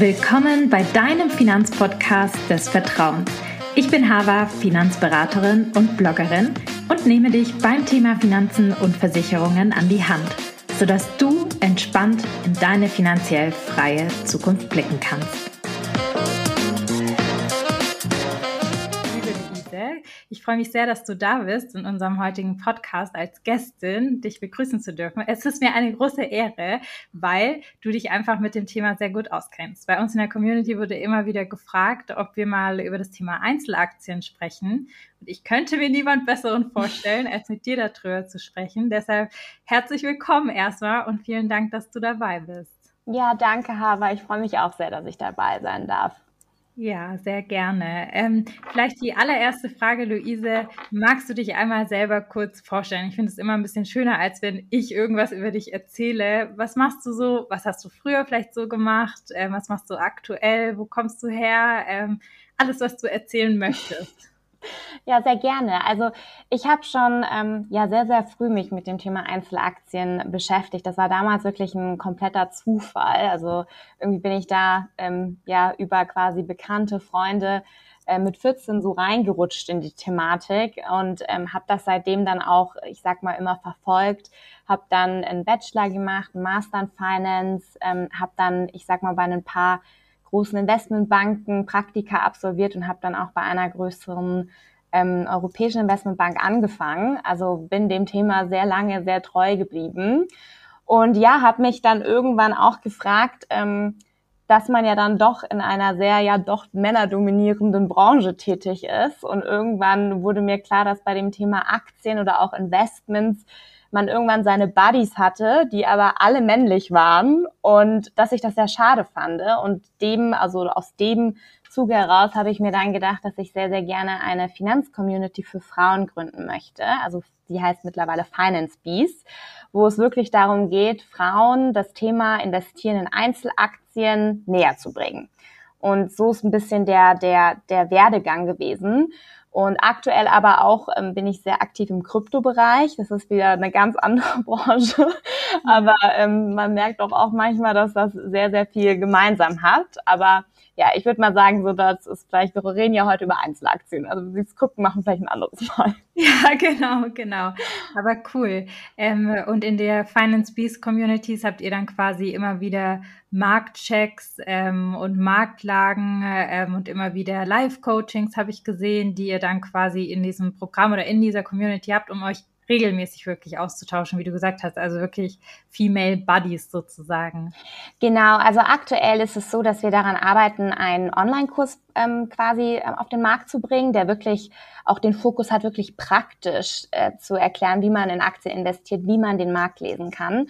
Willkommen bei deinem Finanzpodcast des Vertrauens. Ich bin Hava, Finanzberaterin und Bloggerin und nehme dich beim Thema Finanzen und Versicherungen an die Hand, sodass du entspannt in deine finanziell freie Zukunft blicken kannst. Ich freue mich sehr, dass du da bist in unserem heutigen Podcast als Gästin, dich begrüßen zu dürfen. Es ist mir eine große Ehre, weil du dich einfach mit dem Thema sehr gut auskennst. Bei uns in der Community wurde immer wieder gefragt, ob wir mal über das Thema Einzelaktien sprechen. Und ich könnte mir niemand Besseren vorstellen, als mit dir darüber zu sprechen. Deshalb herzlich willkommen erstmal und vielen Dank, dass du dabei bist. Ja, danke, Hava. Ich freue mich auch sehr, dass ich dabei sein darf. Ja, sehr gerne. Ähm, vielleicht die allererste Frage, Luise. Magst du dich einmal selber kurz vorstellen? Ich finde es immer ein bisschen schöner, als wenn ich irgendwas über dich erzähle. Was machst du so? Was hast du früher vielleicht so gemacht? Ähm, was machst du aktuell? Wo kommst du her? Ähm, alles, was du erzählen möchtest. Ja, sehr gerne. Also ich habe schon ähm, ja sehr, sehr früh mich mit dem Thema Einzelaktien beschäftigt. Das war damals wirklich ein kompletter Zufall. Also irgendwie bin ich da ähm, ja über quasi bekannte Freunde äh, mit 14 so reingerutscht in die Thematik und ähm, habe das seitdem dann auch, ich sag mal, immer verfolgt. Habe dann einen Bachelor gemacht, einen Master in Finance, ähm, habe dann, ich sag mal, bei ein paar großen Investmentbanken Praktika absolviert und habe dann auch bei einer größeren ähm, europäischen Investmentbank angefangen. Also bin dem Thema sehr lange sehr treu geblieben. Und ja, habe mich dann irgendwann auch gefragt, ähm, dass man ja dann doch in einer sehr ja doch männerdominierenden Branche tätig ist. Und irgendwann wurde mir klar, dass bei dem Thema Aktien oder auch Investments man irgendwann seine Buddies hatte, die aber alle männlich waren und dass ich das sehr schade fand. Und dem, also aus dem Zuge heraus habe ich mir dann gedacht, dass ich sehr, sehr gerne eine Finanzcommunity für Frauen gründen möchte. Also die heißt mittlerweile Finance Bees, wo es wirklich darum geht, Frauen das Thema Investieren in Einzelaktien näher zu bringen. Und so ist ein bisschen der, der, der Werdegang gewesen. Und aktuell aber auch ähm, bin ich sehr aktiv im Kryptobereich. Das ist wieder eine ganz andere Branche. Aber ähm, man merkt doch auch manchmal, dass das sehr, sehr viel gemeinsam hat. Aber ja, ich würde mal sagen, so das ist vielleicht, wir reden ja heute über Einzelaktien. Also das Krypto machen vielleicht ein anderes Mal. Ja, genau, genau. Aber cool. Ähm, und in der Finance Beast Communities habt ihr dann quasi immer wieder Marktchecks ähm, und Marktlagen ähm, und immer wieder Live-Coachings habe ich gesehen, die ihr dann quasi in diesem Programm oder in dieser Community habt, um euch regelmäßig wirklich auszutauschen, wie du gesagt hast, also wirklich Female Buddies sozusagen. Genau, also aktuell ist es so, dass wir daran arbeiten, einen Online-Kurs ähm, quasi äh, auf den Markt zu bringen, der wirklich auch den Fokus hat, wirklich praktisch äh, zu erklären, wie man in Aktien investiert, wie man den Markt lesen kann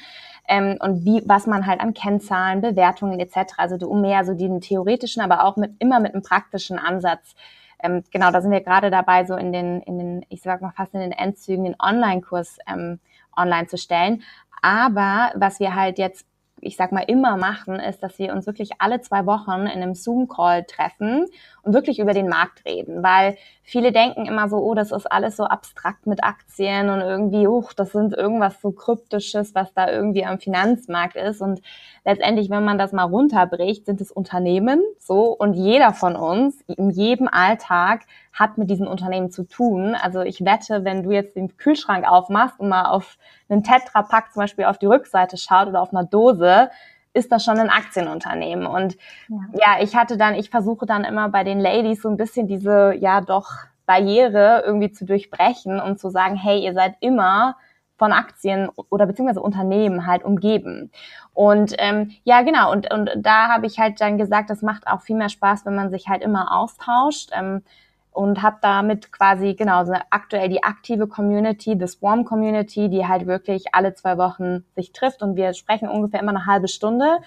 ähm, und wie, was man halt an Kennzahlen, Bewertungen etc., also um mehr so den theoretischen, aber auch mit immer mit einem praktischen Ansatz ähm, genau, da sind wir gerade dabei, so in den, in den, ich sag mal fast in den Endzügen, den Online-Kurs ähm, online zu stellen. Aber was wir halt jetzt ich sag mal, immer machen, ist, dass wir uns wirklich alle zwei Wochen in einem Zoom-Call treffen und wirklich über den Markt reden. Weil viele denken immer so, oh, das ist alles so abstrakt mit Aktien und irgendwie, oh, das sind irgendwas so kryptisches, was da irgendwie am Finanzmarkt ist. Und letztendlich, wenn man das mal runterbricht, sind es Unternehmen so und jeder von uns in jedem Alltag hat mit diesen Unternehmen zu tun. Also ich wette, wenn du jetzt den Kühlschrank aufmachst und mal auf einen Tetra-Pack zum Beispiel auf die Rückseite schaut oder auf einer Dose, ist das schon ein Aktienunternehmen. Und ja. ja, ich hatte dann, ich versuche dann immer bei den Ladies so ein bisschen diese, ja doch, Barriere irgendwie zu durchbrechen und zu sagen, hey, ihr seid immer von Aktien oder beziehungsweise Unternehmen halt umgeben. Und ähm, ja, genau, und, und da habe ich halt dann gesagt, das macht auch viel mehr Spaß, wenn man sich halt immer austauscht. Ähm, und habe damit quasi genau so aktuell die aktive Community, the Swarm Community, die halt wirklich alle zwei Wochen sich trifft und wir sprechen ungefähr immer eine halbe Stunde.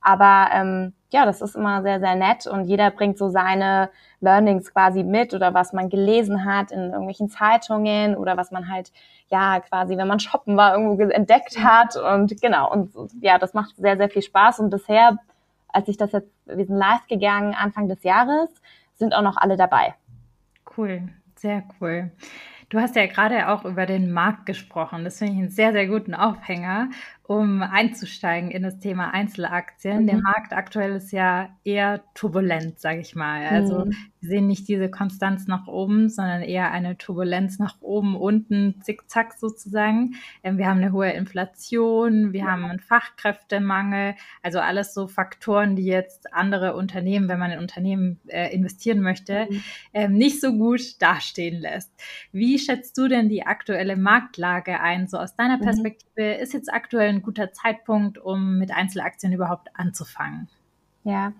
Aber ähm, ja, das ist immer sehr, sehr nett und jeder bringt so seine Learnings quasi mit oder was man gelesen hat in irgendwelchen Zeitungen oder was man halt, ja, quasi, wenn man shoppen war, irgendwo entdeckt hat und genau. Und ja, das macht sehr, sehr viel Spaß und bisher, als ich das jetzt, wir sind live gegangen Anfang des Jahres, sind auch noch alle dabei. Cool, sehr cool. Du hast ja gerade auch über den Markt gesprochen. Das finde ich einen sehr, sehr guten Aufhänger, um einzusteigen in das Thema Einzelaktien. Mhm. Der Markt aktuell ist ja eher turbulent, sage ich mal. Also mhm. wir sehen nicht diese Konstanz nach oben, sondern eher eine Turbulenz nach oben, unten, zickzack sozusagen. Ähm, wir haben eine hohe Inflation, wir ja. haben einen Fachkräftemangel, also alles so Faktoren, die jetzt andere Unternehmen, wenn man in Unternehmen äh, investieren möchte, mhm. ähm, nicht so gut dastehen lässt. Wie schätzt du denn die aktuelle Marktlage ein? So aus deiner mhm. Perspektive ist jetzt aktuell ein guter Zeitpunkt, um mit Einzelaktien überhaupt anzufangen? Ja,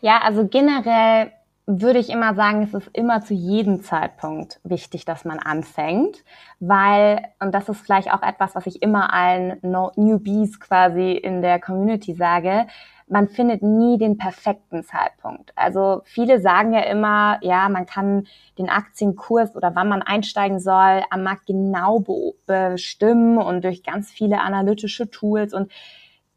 ja, also generell würde ich immer sagen, es ist immer zu jedem Zeitpunkt wichtig, dass man anfängt, weil, und das ist vielleicht auch etwas, was ich immer allen Newbies quasi in der Community sage, man findet nie den perfekten Zeitpunkt. Also viele sagen ja immer, ja, man kann den Aktienkurs oder wann man einsteigen soll am Markt genau bestimmen und durch ganz viele analytische Tools und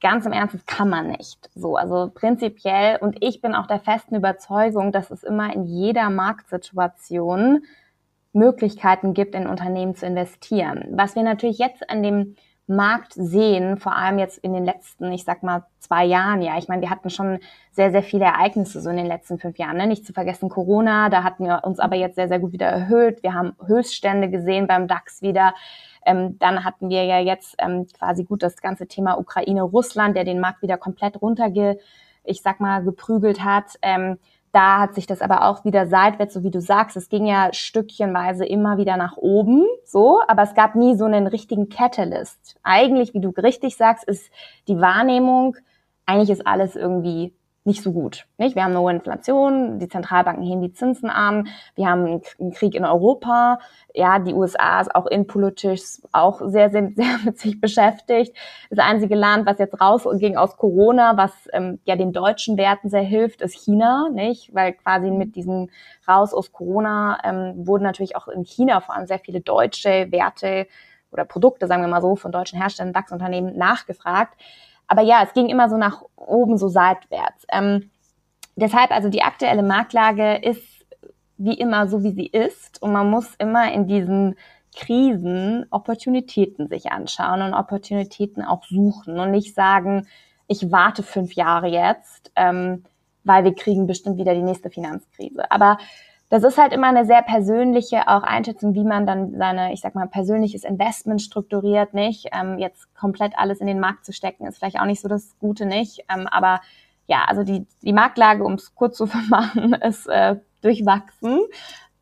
ganz im Ernst, das kann man nicht. So, also prinzipiell und ich bin auch der festen Überzeugung, dass es immer in jeder Marktsituation Möglichkeiten gibt, in Unternehmen zu investieren. Was wir natürlich jetzt an dem Markt sehen, vor allem jetzt in den letzten, ich sag mal, zwei Jahren, ja. Ich meine, wir hatten schon sehr, sehr viele Ereignisse so in den letzten fünf Jahren. Ne? Nicht zu vergessen Corona, da hatten wir uns aber jetzt sehr, sehr gut wieder erhöht. Wir haben Höchststände gesehen beim DAX wieder. Ähm, dann hatten wir ja jetzt ähm, quasi gut das ganze Thema Ukraine-Russland, der den Markt wieder komplett runterge, ich sag mal, geprügelt hat. Ähm, da hat sich das aber auch wieder seitwärts, so wie du sagst, es ging ja stückchenweise immer wieder nach oben, so, aber es gab nie so einen richtigen Catalyst. Eigentlich, wie du richtig sagst, ist die Wahrnehmung, eigentlich ist alles irgendwie nicht so gut. Nicht? Wir haben eine hohe Inflation, die Zentralbanken heben die Zinsen an, wir haben einen Krieg in Europa, ja, die USA ist auch innenpolitisch auch sehr, sehr, sehr mit sich beschäftigt. Das einzige Land, was jetzt rausging aus Corona, was ähm, ja den deutschen Werten sehr hilft, ist China, nicht? Weil quasi mit diesem Raus aus Corona ähm, wurden natürlich auch in China vor allem sehr viele deutsche Werte oder Produkte, sagen wir mal so, von deutschen Herstellern, DAX-Unternehmen nachgefragt. Aber ja, es ging immer so nach oben, so seitwärts. Ähm, deshalb also die aktuelle Marktlage ist wie immer so, wie sie ist. Und man muss immer in diesen Krisen Opportunitäten sich anschauen und Opportunitäten auch suchen und nicht sagen, ich warte fünf Jahre jetzt, ähm, weil wir kriegen bestimmt wieder die nächste Finanzkrise. Aber das ist halt immer eine sehr persönliche auch Einschätzung, wie man dann seine, ich sag mal, persönliches Investment strukturiert, nicht? Ähm, jetzt komplett alles in den Markt zu stecken, ist vielleicht auch nicht so das Gute, nicht? Ähm, aber ja, also die, die Marktlage, um es kurz zu vermachen, ist äh, durchwachsen.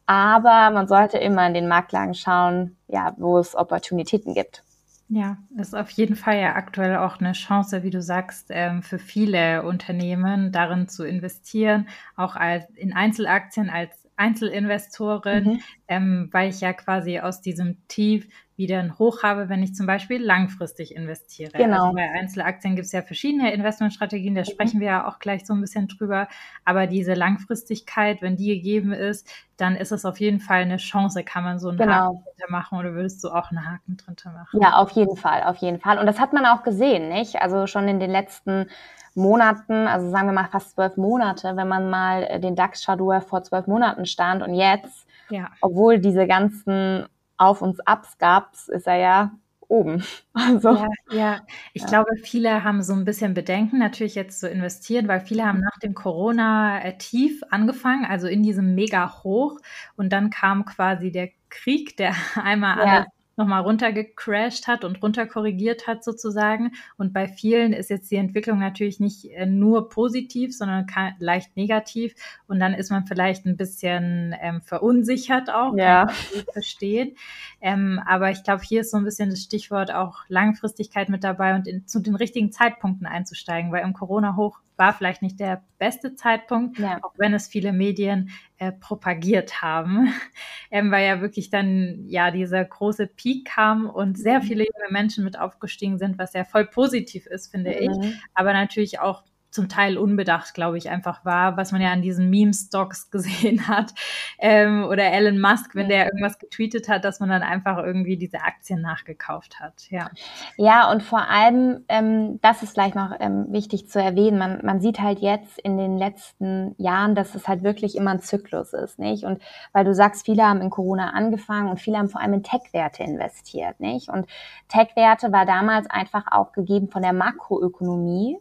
Aber man sollte immer in den Marktlagen schauen, ja, wo es Opportunitäten gibt. Ja, ist auf jeden Fall ja aktuell auch eine Chance, wie du sagst, ähm, für viele Unternehmen darin zu investieren, auch als in Einzelaktien als Einzelinvestorin, mhm. ähm, weil ich ja quasi aus diesem Tief wieder ein Hoch habe, wenn ich zum Beispiel langfristig investiere. Genau. Also bei Einzelaktien gibt es ja verschiedene Investmentstrategien, da mhm. sprechen wir ja auch gleich so ein bisschen drüber. Aber diese Langfristigkeit, wenn die gegeben ist, dann ist es auf jeden Fall eine Chance. Kann man so einen genau. Haken drunter machen oder würdest du auch einen Haken drunter machen? Ja, auf jeden Fall, auf jeden Fall. Und das hat man auch gesehen, nicht? Also schon in den letzten Monaten, also sagen wir mal fast zwölf Monate, wenn man mal äh, den DAX er vor zwölf Monaten stand und jetzt, ja. obwohl diese ganzen Auf- und Abs gab, ist er ja oben. Also, ja, ja. ich ja. glaube, viele haben so ein bisschen Bedenken, natürlich jetzt zu investieren, weil viele haben nach dem Corona-Tief angefangen, also in diesem Mega-Hoch. Und dann kam quasi der Krieg, der einmal ja. alles nochmal runtergecrashed hat und runterkorrigiert hat sozusagen. Und bei vielen ist jetzt die Entwicklung natürlich nicht äh, nur positiv, sondern leicht negativ. Und dann ist man vielleicht ein bisschen ähm, verunsichert auch, ja. kann ich verstehen. Ähm, aber ich glaube, hier ist so ein bisschen das Stichwort auch Langfristigkeit mit dabei und in, zu den richtigen Zeitpunkten einzusteigen, weil im Corona-Hoch war vielleicht nicht der beste Zeitpunkt, ja. auch wenn es viele Medien äh, propagiert haben, ähm, weil ja wirklich dann ja dieser große Peak kam und sehr mhm. viele junge Menschen mit aufgestiegen sind, was ja voll positiv ist, finde mhm. ich, aber natürlich auch zum Teil unbedacht, glaube ich, einfach war, was man ja an diesen Meme-Stocks gesehen hat. Ähm, oder Elon Musk, wenn der irgendwas getweetet hat, dass man dann einfach irgendwie diese Aktien nachgekauft hat. Ja, ja und vor allem, ähm, das ist vielleicht noch ähm, wichtig zu erwähnen, man, man sieht halt jetzt in den letzten Jahren, dass es halt wirklich immer ein Zyklus ist, nicht? Und weil du sagst, viele haben in Corona angefangen und viele haben vor allem in Tech-Werte investiert, nicht? Und Tech-Werte war damals einfach auch gegeben von der Makroökonomie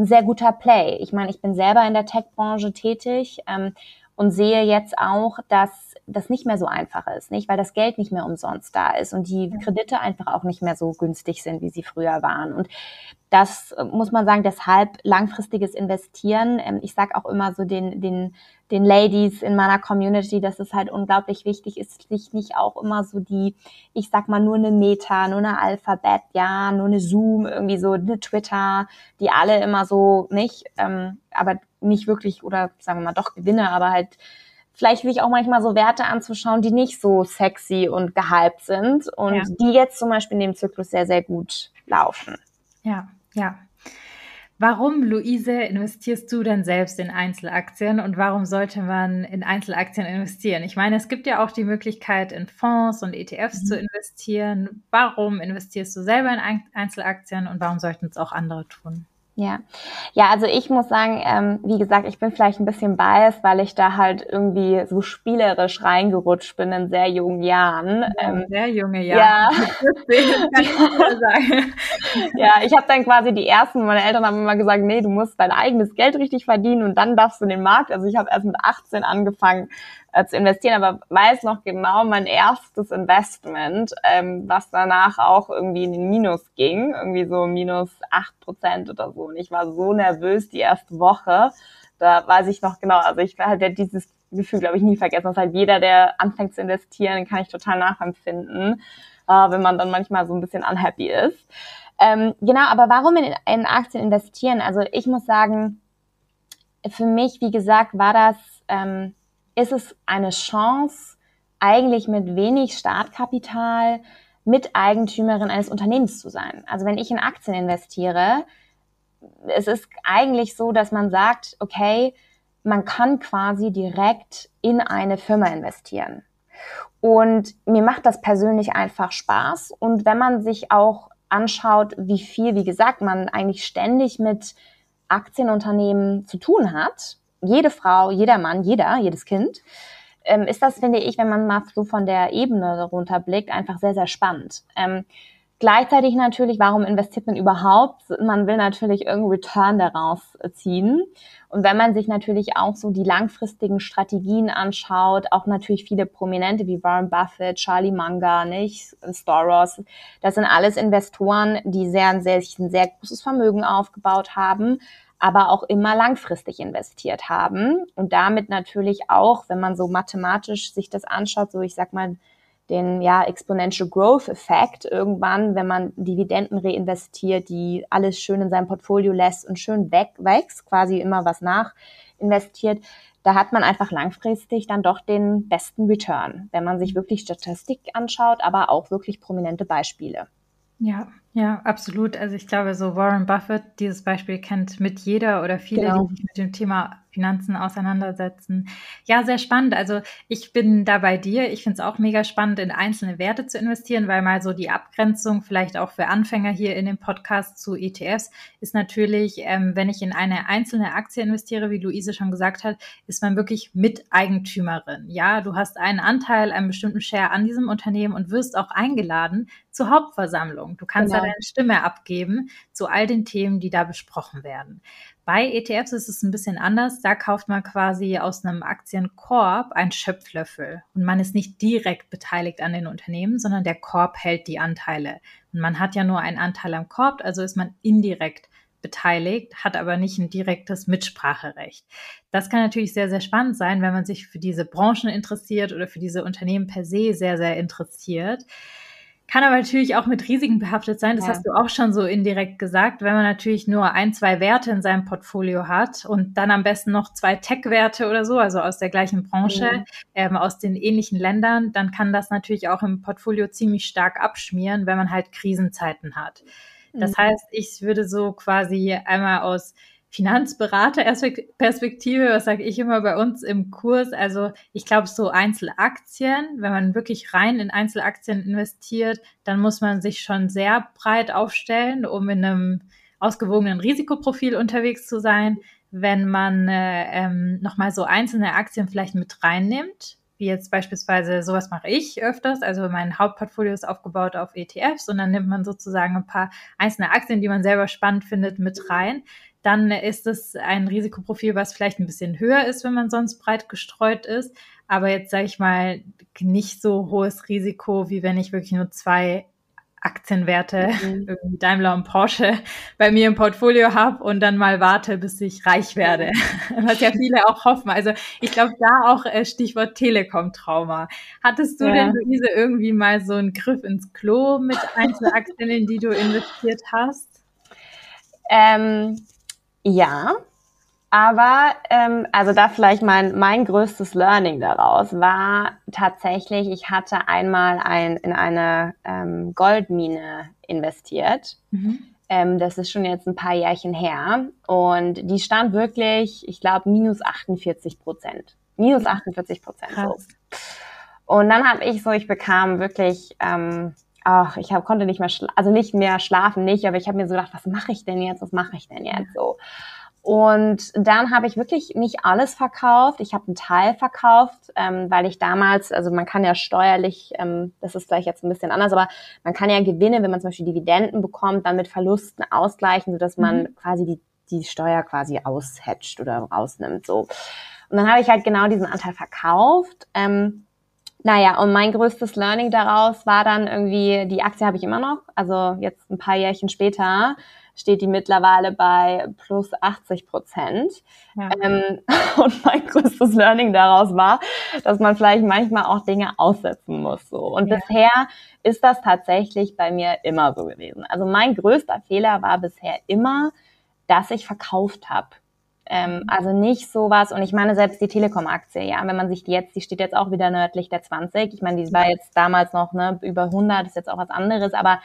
ein sehr guter Play. Ich meine, ich bin selber in der Tech-Branche tätig ähm, und sehe jetzt auch, dass das nicht mehr so einfach ist, nicht, weil das Geld nicht mehr umsonst da ist und die Kredite einfach auch nicht mehr so günstig sind, wie sie früher waren. Und das äh, muss man sagen, deshalb langfristiges Investieren. Ähm, ich sage auch immer so den, den, den Ladies in meiner Community, dass es halt unglaublich wichtig ist, sich nicht auch immer so die, ich sag mal, nur eine Meta, nur eine Alphabet, ja, nur eine Zoom, irgendwie so eine Twitter, die alle immer so nicht, ähm, aber nicht wirklich, oder sagen wir mal doch Gewinne, aber halt vielleicht sich auch manchmal so Werte anzuschauen, die nicht so sexy und gehypt sind und ja. die jetzt zum Beispiel in dem Zyklus sehr, sehr gut laufen. Ja, ja. Warum, Luise, investierst du denn selbst in Einzelaktien und warum sollte man in Einzelaktien investieren? Ich meine, es gibt ja auch die Möglichkeit, in Fonds und ETFs mhm. zu investieren. Warum investierst du selber in Einzelaktien und warum sollten es auch andere tun? Ja, ja, also ich muss sagen, ähm, wie gesagt, ich bin vielleicht ein bisschen biased, weil ich da halt irgendwie so spielerisch reingerutscht bin in sehr jungen Jahren. Ja, ähm, sehr junge Jahre. Ja, ja ich habe dann quasi die ersten, meine Eltern haben immer gesagt, nee, du musst dein eigenes Geld richtig verdienen und dann darfst du den Markt. Also ich habe erst mit 18 angefangen, äh, zu investieren, aber weiß noch genau mein erstes Investment, ähm, was danach auch irgendwie in den Minus ging, irgendwie so minus acht Prozent oder so. Und ich war so nervös die erste Woche. Da weiß ich noch genau, also ich ja dieses Gefühl, glaube ich, nie vergessen. Das ist halt jeder, der anfängt zu investieren, kann ich total nachempfinden, äh, wenn man dann manchmal so ein bisschen unhappy ist. Ähm, genau, aber warum in, in Aktien investieren? Also ich muss sagen, für mich, wie gesagt, war das ähm, ist es eine Chance, eigentlich mit wenig Startkapital Miteigentümerin eines Unternehmens zu sein. Also wenn ich in Aktien investiere, es ist eigentlich so, dass man sagt, okay, man kann quasi direkt in eine Firma investieren. Und mir macht das persönlich einfach Spaß. Und wenn man sich auch anschaut, wie viel, wie gesagt, man eigentlich ständig mit Aktienunternehmen zu tun hat, jede Frau, jeder Mann, jeder, jedes Kind, ähm, ist das, finde ich, wenn man mal so von der Ebene runterblickt, einfach sehr, sehr spannend. Ähm, gleichzeitig natürlich, warum investiert man überhaupt? Man will natürlich irgendeinen Return daraus ziehen. Und wenn man sich natürlich auch so die langfristigen Strategien anschaut, auch natürlich viele Prominente wie Warren Buffett, Charlie Munger, nicht, Storos, das sind alles Investoren, die sehr, sehr, ein sehr großes Vermögen aufgebaut haben, aber auch immer langfristig investiert haben und damit natürlich auch, wenn man so mathematisch sich das anschaut, so ich sag mal den ja Exponential Growth Effekt irgendwann, wenn man Dividenden reinvestiert, die alles schön in seinem Portfolio lässt und schön weg wächst, quasi immer was nach investiert, da hat man einfach langfristig dann doch den besten Return, wenn man sich wirklich Statistik anschaut, aber auch wirklich prominente Beispiele. Ja, ja, absolut. Also ich glaube, so Warren Buffett, dieses Beispiel kennt mit jeder oder viele, genau. die sich mit dem Thema Finanzen auseinandersetzen. Ja, sehr spannend. Also ich bin da bei dir. Ich finde es auch mega spannend, in einzelne Werte zu investieren, weil mal so die Abgrenzung vielleicht auch für Anfänger hier in dem Podcast zu ETFs ist natürlich, ähm, wenn ich in eine einzelne Aktie investiere, wie Luise schon gesagt hat, ist man wirklich Miteigentümerin. Ja, du hast einen Anteil, einen bestimmten Share an diesem Unternehmen und wirst auch eingeladen zur Hauptversammlung. Du kannst genau. Da deine Stimme abgeben zu all den Themen, die da besprochen werden. Bei ETFs ist es ein bisschen anders. Da kauft man quasi aus einem Aktienkorb einen Schöpflöffel und man ist nicht direkt beteiligt an den Unternehmen, sondern der Korb hält die Anteile. Und man hat ja nur einen Anteil am Korb, also ist man indirekt beteiligt, hat aber nicht ein direktes Mitspracherecht. Das kann natürlich sehr, sehr spannend sein, wenn man sich für diese Branchen interessiert oder für diese Unternehmen per se sehr, sehr interessiert. Kann aber natürlich auch mit Risiken behaftet sein. Das ja. hast du auch schon so indirekt gesagt. Wenn man natürlich nur ein, zwei Werte in seinem Portfolio hat und dann am besten noch zwei Tech-Werte oder so, also aus der gleichen Branche, mhm. ähm, aus den ähnlichen Ländern, dann kann das natürlich auch im Portfolio ziemlich stark abschmieren, wenn man halt Krisenzeiten hat. Das mhm. heißt, ich würde so quasi einmal aus Finanzberater-Perspektive, was sage ich immer bei uns im Kurs? Also ich glaube, so Einzelaktien, wenn man wirklich rein in Einzelaktien investiert, dann muss man sich schon sehr breit aufstellen, um in einem ausgewogenen Risikoprofil unterwegs zu sein. Wenn man äh, ähm, nochmal so einzelne Aktien vielleicht mit reinnimmt, wie jetzt beispielsweise, sowas mache ich öfters, also mein Hauptportfolio ist aufgebaut auf ETFs und dann nimmt man sozusagen ein paar einzelne Aktien, die man selber spannend findet, mit rein dann ist es ein Risikoprofil, was vielleicht ein bisschen höher ist, wenn man sonst breit gestreut ist. Aber jetzt sage ich mal nicht so hohes Risiko, wie wenn ich wirklich nur zwei Aktienwerte, mhm. irgendwie Daimler und Porsche, bei mir im Portfolio habe und dann mal warte, bis ich reich werde. Was ja viele auch hoffen. Also ich glaube, da auch äh, Stichwort Telekom-Trauma. Hattest du ja. denn, Luise, irgendwie mal so einen Griff ins Klo mit Einzelaktien, in die du investiert hast? Ähm, ja, aber ähm, also da vielleicht mein mein größtes Learning daraus war tatsächlich, ich hatte einmal ein, in eine ähm, Goldmine investiert. Mhm. Ähm, das ist schon jetzt ein paar Jährchen her und die stand wirklich, ich glaube, minus 48 Prozent. Minus 48 Prozent. So. Und dann habe ich so, ich bekam wirklich ähm, ach, ich hab, konnte nicht mehr, also nicht mehr schlafen, nicht, aber ich habe mir so gedacht, was mache ich denn jetzt, was mache ich denn jetzt so? Und dann habe ich wirklich nicht alles verkauft. Ich habe einen Teil verkauft, ähm, weil ich damals, also man kann ja steuerlich, ähm, das ist vielleicht jetzt ein bisschen anders, aber man kann ja Gewinne, wenn man zum Beispiel Dividenden bekommt, dann mit Verlusten ausgleichen, sodass man mhm. quasi die, die Steuer quasi aushatcht oder rausnimmt. So. Und dann habe ich halt genau diesen Anteil verkauft. Ähm, naja, und mein größtes Learning daraus war dann irgendwie, die Aktie habe ich immer noch, also jetzt ein paar Jährchen später steht die mittlerweile bei plus 80 Prozent. Ja. Ähm, und mein größtes Learning daraus war, dass man vielleicht manchmal auch Dinge aussetzen muss. So. Und ja. bisher ist das tatsächlich bei mir immer so gewesen. Also mein größter Fehler war bisher immer, dass ich verkauft habe. Ähm, also nicht sowas, und ich meine selbst die Telekom-Aktie, ja, wenn man sich die jetzt, die steht jetzt auch wieder nördlich der 20. Ich meine, die war jetzt damals noch ne, über 100, ist jetzt auch was anderes, aber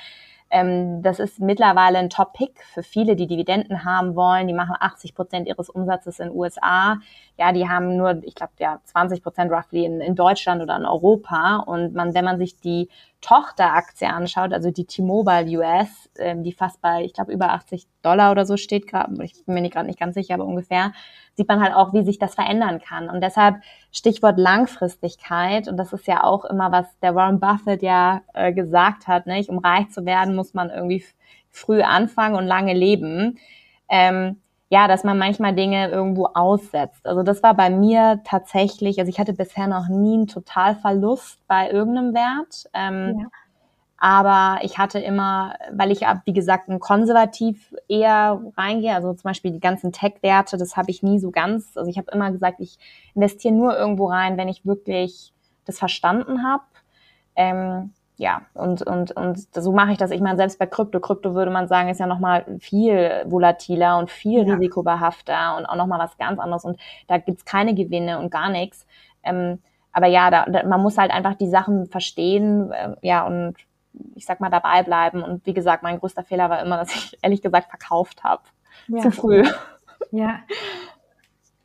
ähm, das ist mittlerweile ein Top-Pick für viele, die Dividenden haben wollen. Die machen 80 Prozent ihres Umsatzes in USA. Ja, die haben nur, ich glaube, ja, 20 Prozent roughly in, in Deutschland oder in Europa. Und man, wenn man sich die Tochteraktie anschaut, also die T-Mobile US, ähm, die fast bei, ich glaube, über 80 Dollar oder so steht gerade, ich bin mir gerade nicht ganz sicher, aber ungefähr, sieht man halt auch, wie sich das verändern kann. Und deshalb Stichwort Langfristigkeit, und das ist ja auch immer, was der Warren Buffett ja äh, gesagt hat, nicht? um reich zu werden, muss man irgendwie früh anfangen und lange leben. Ähm, ja, dass man manchmal Dinge irgendwo aussetzt. Also das war bei mir tatsächlich, also ich hatte bisher noch nie einen Totalverlust bei irgendeinem Wert. Ähm, ja. Aber ich hatte immer, weil ich, wie gesagt, ein konservativ eher reingehe, also zum Beispiel die ganzen Tech-Werte, das habe ich nie so ganz. Also ich habe immer gesagt, ich investiere nur irgendwo rein, wenn ich wirklich das verstanden habe. Ähm, ja, und, und, und so mache ich das. Ich meine, selbst bei Krypto, Krypto würde man sagen, ist ja nochmal viel volatiler und viel ja. risikobehafter und auch nochmal was ganz anderes. Und da gibt's keine Gewinne und gar nichts. Ähm, aber ja, da, da, man muss halt einfach die Sachen verstehen, äh, ja, und ich sag mal, dabei bleiben. Und wie gesagt, mein größter Fehler war immer, dass ich ehrlich gesagt verkauft habe. Ja. Zu früh. Ja.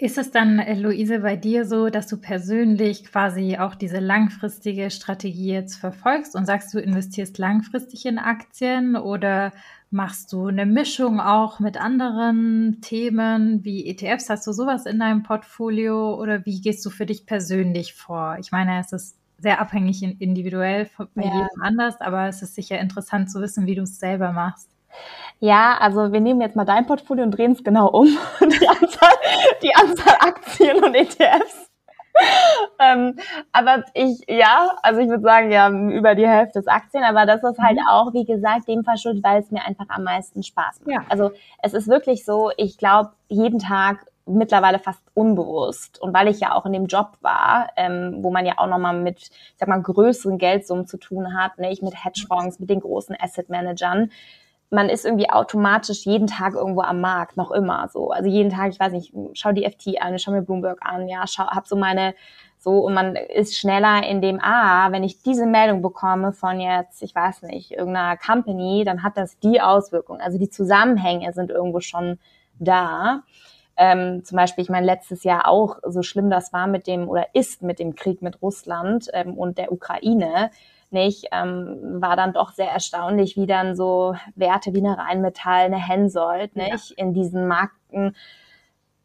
Ist es dann, äh, Luise, bei dir so, dass du persönlich quasi auch diese langfristige Strategie jetzt verfolgst und sagst, du investierst langfristig in Aktien oder machst du eine Mischung auch mit anderen Themen wie ETFs? Hast du sowas in deinem Portfolio oder wie gehst du für dich persönlich vor? Ich meine, es ist sehr abhängig individuell bei ja. jedem anders, aber es ist sicher interessant zu wissen, wie du es selber machst. Ja, also wir nehmen jetzt mal dein Portfolio und drehen es genau um. Die Anzahl, die Anzahl Aktien und ETFs. ähm, aber ich, ja, also ich würde sagen, ja, über die Hälfte ist Aktien, aber das ist halt mhm. auch, wie gesagt, dem verschuldet, weil es mir einfach am meisten Spaß macht. Ja. Also es ist wirklich so, ich glaube, jeden Tag mittlerweile fast unbewusst. Und weil ich ja auch in dem Job war, ähm, wo man ja auch nochmal mit, ich sag mal, größeren Geldsummen zu tun hat, ne, ich mit Hedgefonds, mit den großen Asset Managern, man ist irgendwie automatisch jeden Tag irgendwo am Markt, noch immer so. Also jeden Tag, ich weiß nicht, schau die FT an, schau mir Bloomberg an, ja, schau, hab so meine, so, und man ist schneller in dem, ah, wenn ich diese Meldung bekomme von jetzt, ich weiß nicht, irgendeiner Company, dann hat das die Auswirkung. Also die Zusammenhänge sind irgendwo schon da. Ähm, zum Beispiel, ich meine, letztes Jahr auch, so schlimm das war mit dem oder ist mit dem Krieg mit Russland ähm, und der Ukraine, nicht, ähm, war dann doch sehr erstaunlich, wie dann so Werte wie eine Rheinmetall, eine Hensoldt, nicht, ja. in diesen Markten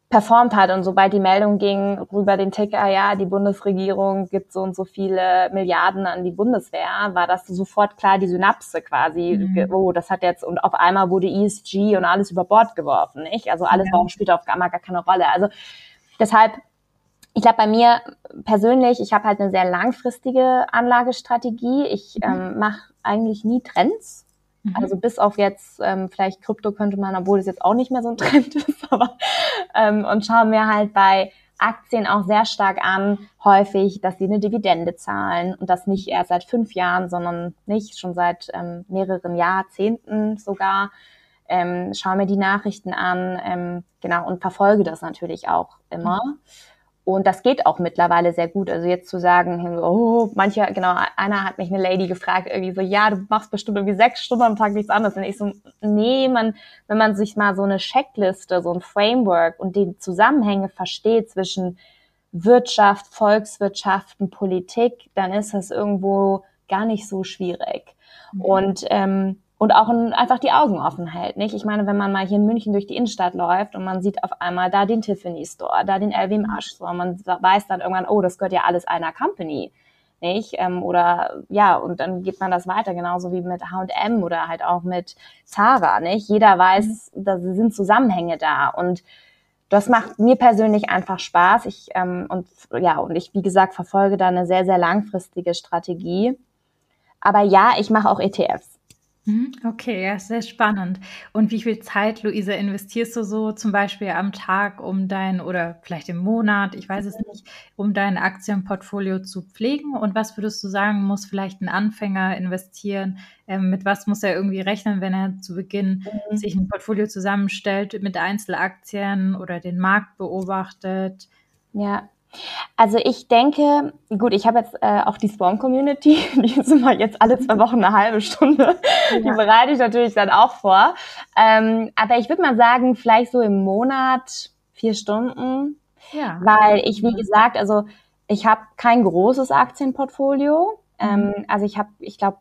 performt hat. Und sobald die Meldung ging rüber den Ticker, ja, die Bundesregierung gibt so und so viele Milliarden an die Bundeswehr, war das sofort klar die Synapse quasi. Mhm. Oh, das hat jetzt, und auf einmal wurde ESG und alles über Bord geworfen, nicht? Also alles, ja. warum spielt auf einmal gar keine Rolle. Also deshalb, ich glaube, bei mir persönlich, ich habe halt eine sehr langfristige Anlagestrategie. Ich mhm. ähm, mache eigentlich nie Trends. Mhm. Also bis auf jetzt ähm, vielleicht Krypto könnte man, obwohl es jetzt auch nicht mehr so ein Trend ist, aber ähm, und schaue mir halt bei Aktien auch sehr stark an, häufig, dass sie eine Dividende zahlen und das nicht erst seit fünf Jahren, sondern nicht schon seit ähm, mehreren Jahrzehnten sogar. Ähm, schaue mir die Nachrichten an, ähm, genau, und verfolge das natürlich auch immer. Mhm. Und das geht auch mittlerweile sehr gut. Also jetzt zu sagen, oh, manche, genau, einer hat mich eine Lady gefragt, irgendwie so, ja, du machst bestimmt irgendwie sechs Stunden am Tag nichts anderes. Und ich so, nee, man, wenn man sich mal so eine Checkliste, so ein Framework und die Zusammenhänge versteht zwischen Wirtschaft, Volkswirtschaften, Politik, dann ist das irgendwo gar nicht so schwierig. Mhm. Und ähm, und auch ein, einfach die Augen offen hält, nicht? Ich meine, wenn man mal hier in München durch die Innenstadt läuft und man sieht auf einmal da den Tiffany Store, da den LVMH Store, man weiß dann irgendwann, oh, das gehört ja alles einer Company, nicht? Ähm, oder ja, und dann geht man das weiter, genauso wie mit H&M oder halt auch mit Zara, nicht? Jeder weiß, mhm. da sind Zusammenhänge da und das macht mir persönlich einfach Spaß. Ich ähm, und ja und ich wie gesagt verfolge da eine sehr sehr langfristige Strategie. Aber ja, ich mache auch ETFs. Mhm, okay, ja, sehr spannend. Und wie viel Zeit, Luisa, investierst du so zum Beispiel am Tag, um dein oder vielleicht im Monat, ich weiß es nicht, um dein Aktienportfolio zu pflegen? Und was würdest du sagen, muss vielleicht ein Anfänger investieren? Ähm, mit was muss er irgendwie rechnen, wenn er zu Beginn mhm. sich ein Portfolio zusammenstellt mit Einzelaktien oder den Markt beobachtet? Ja, also ich denke, gut, ich habe jetzt äh, auch die Spawn-Community, die ist immer jetzt alle zwei Wochen eine halbe Stunde. Ja. Die bereite ich natürlich dann auch vor. Ähm, aber ich würde mal sagen, vielleicht so im Monat vier Stunden. Ja. Weil ich, wie gesagt, also ich habe kein großes Aktienportfolio. Ähm, mhm. also ich habe, ich glaube,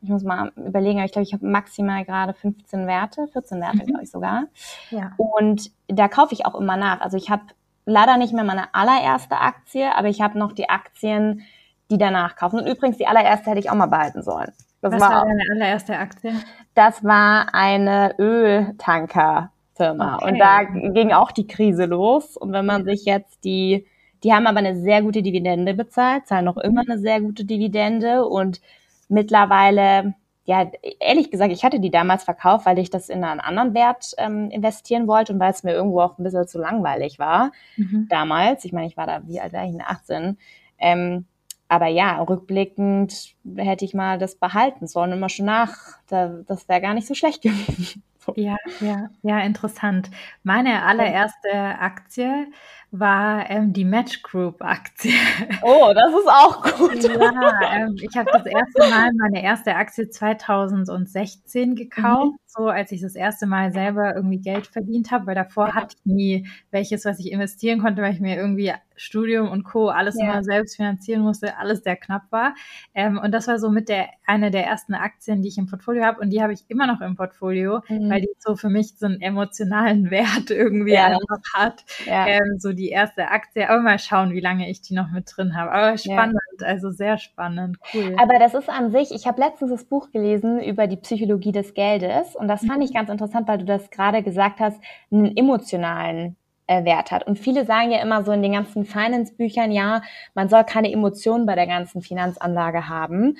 ich muss mal überlegen, aber ich glaube, ich habe maximal gerade 15 Werte, 14 Werte, mhm. glaube ich sogar. Ja. Und da kaufe ich auch immer nach. Also ich habe leider nicht mehr meine allererste Aktie, aber ich habe noch die Aktien, die danach kaufen. Und übrigens, die allererste hätte ich auch mal behalten sollen. Das Was war, war deine allererste Aktie? Das war eine Öltankerfirma. Okay. Und da ging auch die Krise los. Und wenn man sich jetzt die, die haben aber eine sehr gute Dividende bezahlt, zahlen noch immer eine sehr gute Dividende und mittlerweile ja, ehrlich gesagt, ich hatte die damals verkauft, weil ich das in einen anderen Wert ähm, investieren wollte und weil es mir irgendwo auch ein bisschen zu langweilig war mhm. damals. Ich meine, ich war da, wie alt war ich, 18. Ähm, aber ja, rückblickend hätte ich mal das behalten sollen, immer schon nach. Da, das wäre gar nicht so schlecht gewesen. Ja, ja, ja, interessant. Meine allererste Aktie war ähm, die Match Group Aktie. Oh, das ist auch gut. ja, ähm, ich habe das erste Mal meine erste Aktie 2016 gekauft, mhm. so als ich das erste Mal selber irgendwie Geld verdient habe, weil davor hatte ich nie welches, was ich investieren konnte, weil ich mir irgendwie Studium und Co. alles ja. immer selbst finanzieren musste, alles sehr knapp war. Ähm, und das war so mit der eine der ersten Aktien, die ich im Portfolio habe und die habe ich immer noch im Portfolio, mhm. weil die so für mich so einen emotionalen Wert irgendwie ja. einfach hat. Ja. Ähm, so die erste Aktie, aber mal schauen, wie lange ich die noch mit drin habe. Aber spannend, also sehr spannend, cool. Aber das ist an sich, ich habe letztens das Buch gelesen über die Psychologie des Geldes und das fand ich mhm. ganz interessant, weil du das gerade gesagt hast, einen emotionalen äh, Wert hat. Und viele sagen ja immer so in den ganzen Finance-Büchern, ja, man soll keine Emotionen bei der ganzen Finanzanlage haben.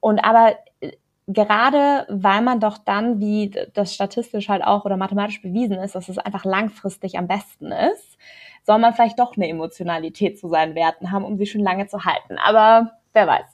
Und aber äh, gerade weil man doch dann, wie das statistisch halt auch oder mathematisch bewiesen ist, dass es einfach langfristig am besten ist, soll man vielleicht doch eine Emotionalität zu seinen Werten haben, um sie schon lange zu halten. Aber wer weiß.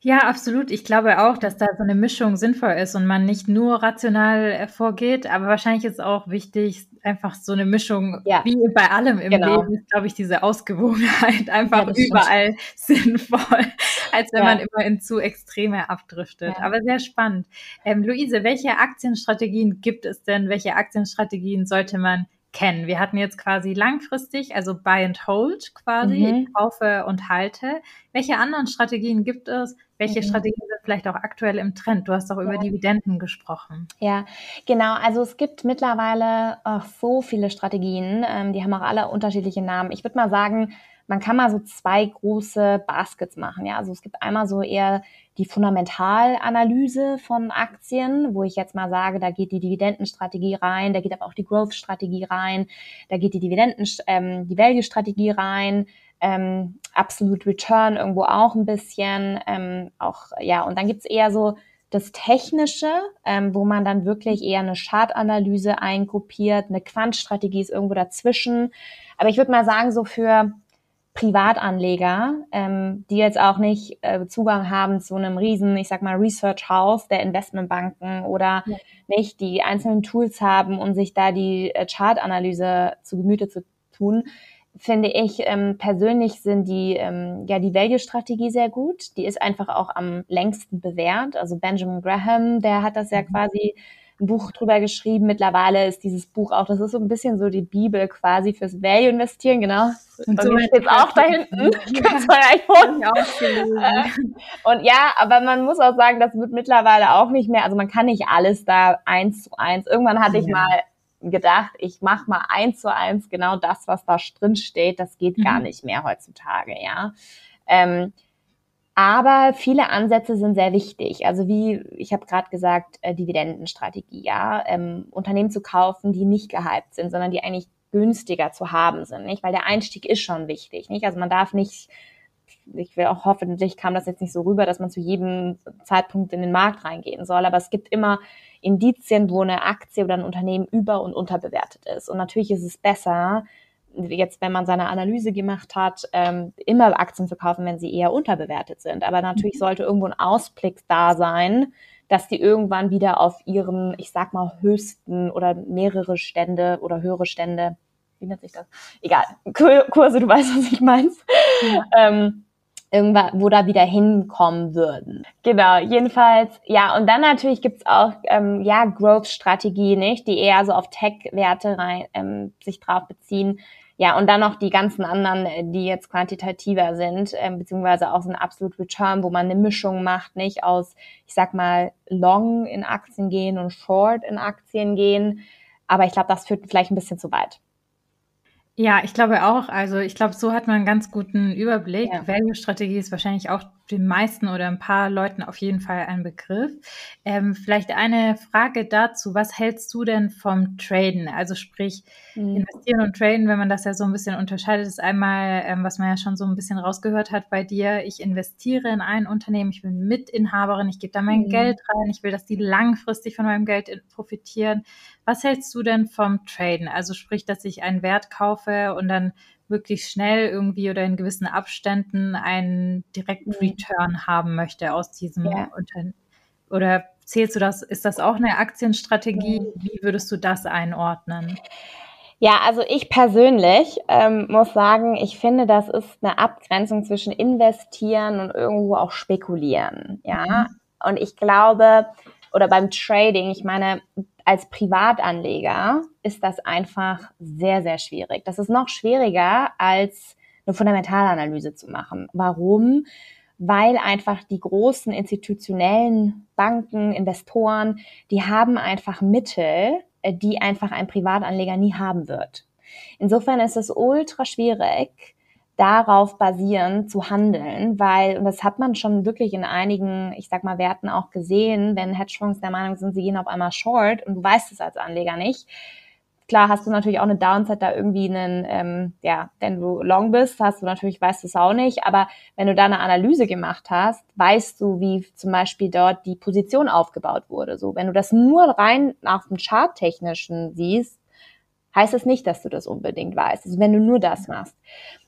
Ja, absolut. Ich glaube auch, dass da so eine Mischung sinnvoll ist und man nicht nur rational äh, vorgeht, aber wahrscheinlich ist auch wichtig, einfach so eine Mischung, ja. wie bei allem im genau. Leben, ist, glaube ich, diese Ausgewogenheit einfach ja, überall sinnvoll, als wenn ja. man immer in zu Extreme abdriftet. Aber sehr spannend. Ähm, Luise, welche Aktienstrategien gibt es denn? Welche Aktienstrategien sollte man kennen. Wir hatten jetzt quasi langfristig, also Buy and Hold quasi, mhm. kaufe und halte. Welche anderen Strategien gibt es? Welche mhm. Strategien sind vielleicht auch aktuell im Trend? Du hast auch über Dividenden gesprochen. Ja, genau. Also es gibt mittlerweile auch so viele Strategien. Ähm, die haben auch alle unterschiedliche Namen. Ich würde mal sagen, man kann mal so zwei große Baskets machen. Ja, also es gibt einmal so eher die Fundamentalanalyse von Aktien, wo ich jetzt mal sage, da geht die Dividendenstrategie rein, da geht aber auch die Growth-Strategie rein, da geht die Dividenden, ähm, die Value-Strategie rein, ähm, Absolute Return irgendwo auch ein bisschen, ähm, auch ja, und dann gibt's eher so das Technische, ähm, wo man dann wirklich eher eine Chartanalyse eingruppiert, eine Quantstrategie ist irgendwo dazwischen. Aber ich würde mal sagen, so für Privatanleger, ähm, die jetzt auch nicht äh, Zugang haben zu einem riesen, ich sag mal, Research House der Investmentbanken oder ja. nicht die einzelnen Tools haben, um sich da die äh, Chartanalyse zu Gemüte zu tun, finde ich ähm, persönlich sind die ähm, ja die Value-Strategie sehr gut. Die ist einfach auch am längsten bewährt. Also Benjamin Graham, der hat das ja mhm. quasi ein Buch drüber geschrieben. Mittlerweile ist dieses Buch auch, das ist so ein bisschen so die Bibel quasi fürs Value investieren, genau. Und so steht auch da hinten. Ja, äh, und ja, aber man muss auch sagen, das wird mittlerweile auch nicht mehr, also man kann nicht alles da eins zu eins. Irgendwann hatte ich ja. mal gedacht, ich mache mal eins zu eins genau das, was da drin steht. Das geht mhm. gar nicht mehr heutzutage, ja. Ähm, aber viele Ansätze sind sehr wichtig. Also wie ich habe gerade gesagt, äh, Dividendenstrategie, ja, ähm, Unternehmen zu kaufen, die nicht gehypt sind, sondern die eigentlich günstiger zu haben sind, nicht? Weil der Einstieg ist schon wichtig, nicht? Also man darf nicht, ich will auch hoffentlich kam das jetzt nicht so rüber, dass man zu jedem Zeitpunkt in den Markt reingehen soll, aber es gibt immer Indizien, wo eine Aktie oder ein Unternehmen über- und unterbewertet ist. Und natürlich ist es besser, jetzt, wenn man seine Analyse gemacht hat, ähm, immer Aktien zu kaufen, wenn sie eher unterbewertet sind. Aber natürlich mhm. sollte irgendwo ein Ausblick da sein, dass die irgendwann wieder auf ihren, ich sag mal, höchsten oder mehrere Stände oder höhere Stände, wie nennt sich das? Egal, Kurse, du weißt, was ich meinst. Ja. Ähm, irgendwann, wo da wieder hinkommen würden. Genau, jedenfalls, ja, und dann natürlich gibt's auch, ähm, ja, Growth-Strategie, nicht, die eher so auf Tech-Werte rein, ähm, sich drauf beziehen. Ja, und dann noch die ganzen anderen, äh, die jetzt quantitativer sind, ähm, beziehungsweise auch so ein Absolute Return, wo man eine Mischung macht, nicht aus, ich sag mal, Long in Aktien gehen und Short in Aktien gehen. Aber ich glaube, das führt vielleicht ein bisschen zu weit. Ja, ich glaube auch. Also ich glaube, so hat man einen ganz guten Überblick. Ja. Value-Strategie ist wahrscheinlich auch den meisten oder ein paar Leuten auf jeden Fall ein Begriff. Ähm, vielleicht eine Frage dazu. Was hältst du denn vom Traden? Also sprich, mhm. investieren und traden, wenn man das ja so ein bisschen unterscheidet, ist einmal, ähm, was man ja schon so ein bisschen rausgehört hat bei dir. Ich investiere in ein Unternehmen, ich bin Mitinhaberin, ich gebe da mein mhm. Geld rein, ich will, dass die langfristig von meinem Geld profitieren. Was hältst du denn vom Traden? Also sprich, dass ich einen Wert kaufe und dann wirklich schnell irgendwie oder in gewissen Abständen einen direkten mhm. Return haben möchte aus diesem ja. Unternehmen. Oder zählst du das, ist das auch eine Aktienstrategie? Mhm. Wie würdest du das einordnen? Ja, also ich persönlich ähm, muss sagen, ich finde, das ist eine Abgrenzung zwischen investieren und irgendwo auch spekulieren. Ja, mhm. und ich glaube, oder beim Trading, ich meine, als Privatanleger ist das einfach sehr, sehr schwierig. Das ist noch schwieriger als eine Fundamentalanalyse zu machen. Warum? Weil einfach die großen institutionellen Banken, Investoren, die haben einfach Mittel, äh, die einfach ein Privatanleger nie haben wird. Insofern ist es ultra schwierig, darauf basieren zu handeln, weil, und das hat man schon wirklich in einigen, ich sag mal, Werten auch gesehen, wenn Hedgefonds der Meinung sind, sie gehen auf einmal short und du weißt es als Anleger nicht. Klar hast du natürlich auch eine Downside, da irgendwie einen, ähm, ja, wenn du long bist, hast du natürlich, weißt du es auch nicht, aber wenn du da eine Analyse gemacht hast, weißt du, wie zum Beispiel dort die Position aufgebaut wurde. So, wenn du das nur rein nach dem Charttechnischen siehst, heißt es nicht, dass du das unbedingt weißt. Also wenn du nur das machst.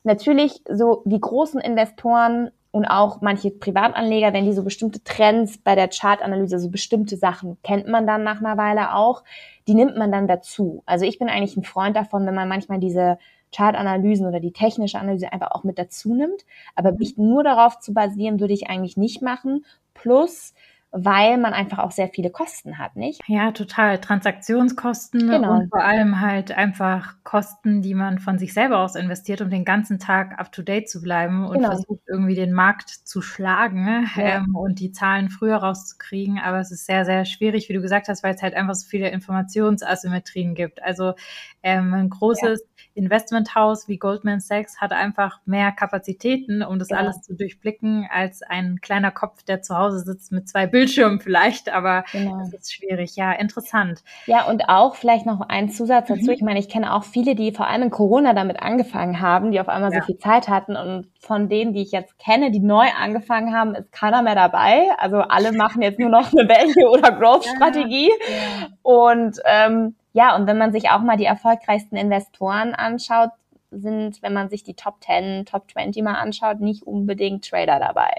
Natürlich, so die großen Investoren und auch manche Privatanleger, wenn die so bestimmte Trends bei der Chartanalyse, so bestimmte Sachen kennt man dann nach einer Weile auch, die nimmt man dann dazu. Also ich bin eigentlich ein Freund davon, wenn man manchmal diese Chartanalysen oder die technische Analyse einfach auch mit dazu nimmt. Aber mich nur darauf zu basieren, würde ich eigentlich nicht machen. Plus, weil man einfach auch sehr viele Kosten hat, nicht? Ja, total. Transaktionskosten genau. und vor allem halt einfach Kosten, die man von sich selber aus investiert, um den ganzen Tag up to date zu bleiben und genau. versucht irgendwie den Markt zu schlagen ja. ähm, und die Zahlen früher rauszukriegen. Aber es ist sehr, sehr schwierig, wie du gesagt hast, weil es halt einfach so viele Informationsasymmetrien gibt. Also ähm, ein großes ja. Investmenthaus wie Goldman Sachs hat einfach mehr Kapazitäten, um das genau. alles zu durchblicken, als ein kleiner Kopf, der zu Hause sitzt mit zwei Bildschirmen vielleicht, aber genau. das ist schwierig. Ja, interessant. Ja, und auch vielleicht noch ein Zusatz dazu. Mhm. Ich meine, ich kenne auch viele, die vor allem in Corona damit angefangen haben, die auf einmal ja. so viel Zeit hatten und von denen, die ich jetzt kenne, die neu angefangen haben, ist keiner mehr dabei. Also alle machen jetzt nur noch eine Value- oder Growth-Strategie. Ja. Und ähm, ja, und wenn man sich auch mal die erfolgreichsten Investoren anschaut, sind, wenn man sich die Top 10, Top 20 mal anschaut, nicht unbedingt Trader dabei.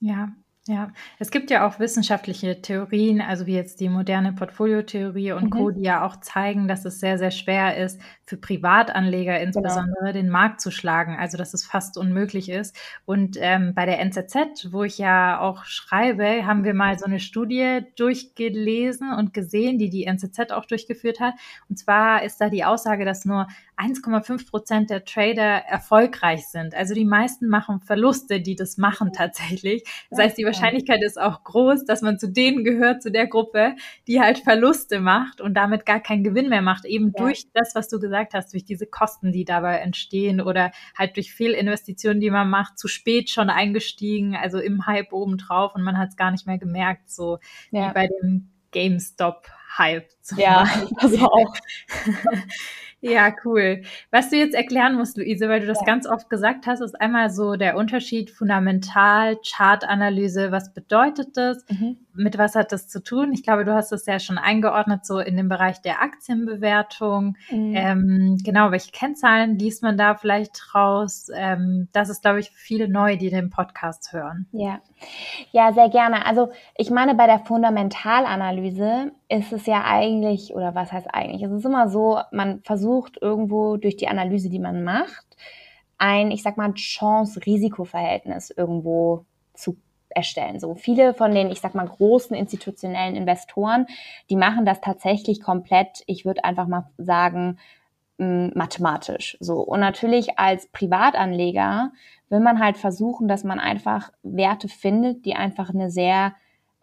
Ja, ja, es gibt ja auch wissenschaftliche Theorien, also wie jetzt die moderne Portfoliotheorie und mhm. Co., die ja auch zeigen, dass es sehr, sehr schwer ist, für Privatanleger genau. insbesondere genau. den Markt zu schlagen, also dass es fast unmöglich ist. Und ähm, bei der NZZ, wo ich ja auch schreibe, haben wir mal so eine Studie durchgelesen und gesehen, die die NZZ auch durchgeführt hat. Und zwar ist da die Aussage, dass nur 1,5 Prozent der Trader erfolgreich sind. Also die meisten machen Verluste, die das machen tatsächlich. Das heißt, die Wahrscheinlichkeit ist auch groß, dass man zu denen gehört, zu der Gruppe, die halt Verluste macht und damit gar keinen Gewinn mehr macht, eben ja. durch das, was du gesagt hast, durch diese Kosten, die dabei entstehen oder halt durch Fehlinvestitionen, die man macht, zu spät schon eingestiegen, also im Hype obendrauf und man hat es gar nicht mehr gemerkt, so ja. wie bei dem GameStop-Hype. Ja, also auch. Ja, cool. Was du jetzt erklären musst, Luise, weil du das ja. ganz oft gesagt hast, ist einmal so der Unterschied fundamental, Chartanalyse, was bedeutet das? Mhm mit was hat das zu tun? Ich glaube, du hast es ja schon eingeordnet, so in dem Bereich der Aktienbewertung. Mhm. Ähm, genau, welche Kennzahlen liest man da vielleicht raus? Ähm, das ist, glaube ich, für viele neu, die den Podcast hören. Ja. ja, sehr gerne. Also ich meine, bei der Fundamentalanalyse ist es ja eigentlich, oder was heißt eigentlich? Es ist immer so, man versucht irgendwo durch die Analyse, die man macht, ein, ich sag mal, Chance-Risiko-Verhältnis irgendwo zu erstellen. So viele von den, ich sag mal, großen institutionellen Investoren, die machen das tatsächlich komplett, ich würde einfach mal sagen, mm, mathematisch. So. Und natürlich als Privatanleger will man halt versuchen, dass man einfach Werte findet, die einfach eine sehr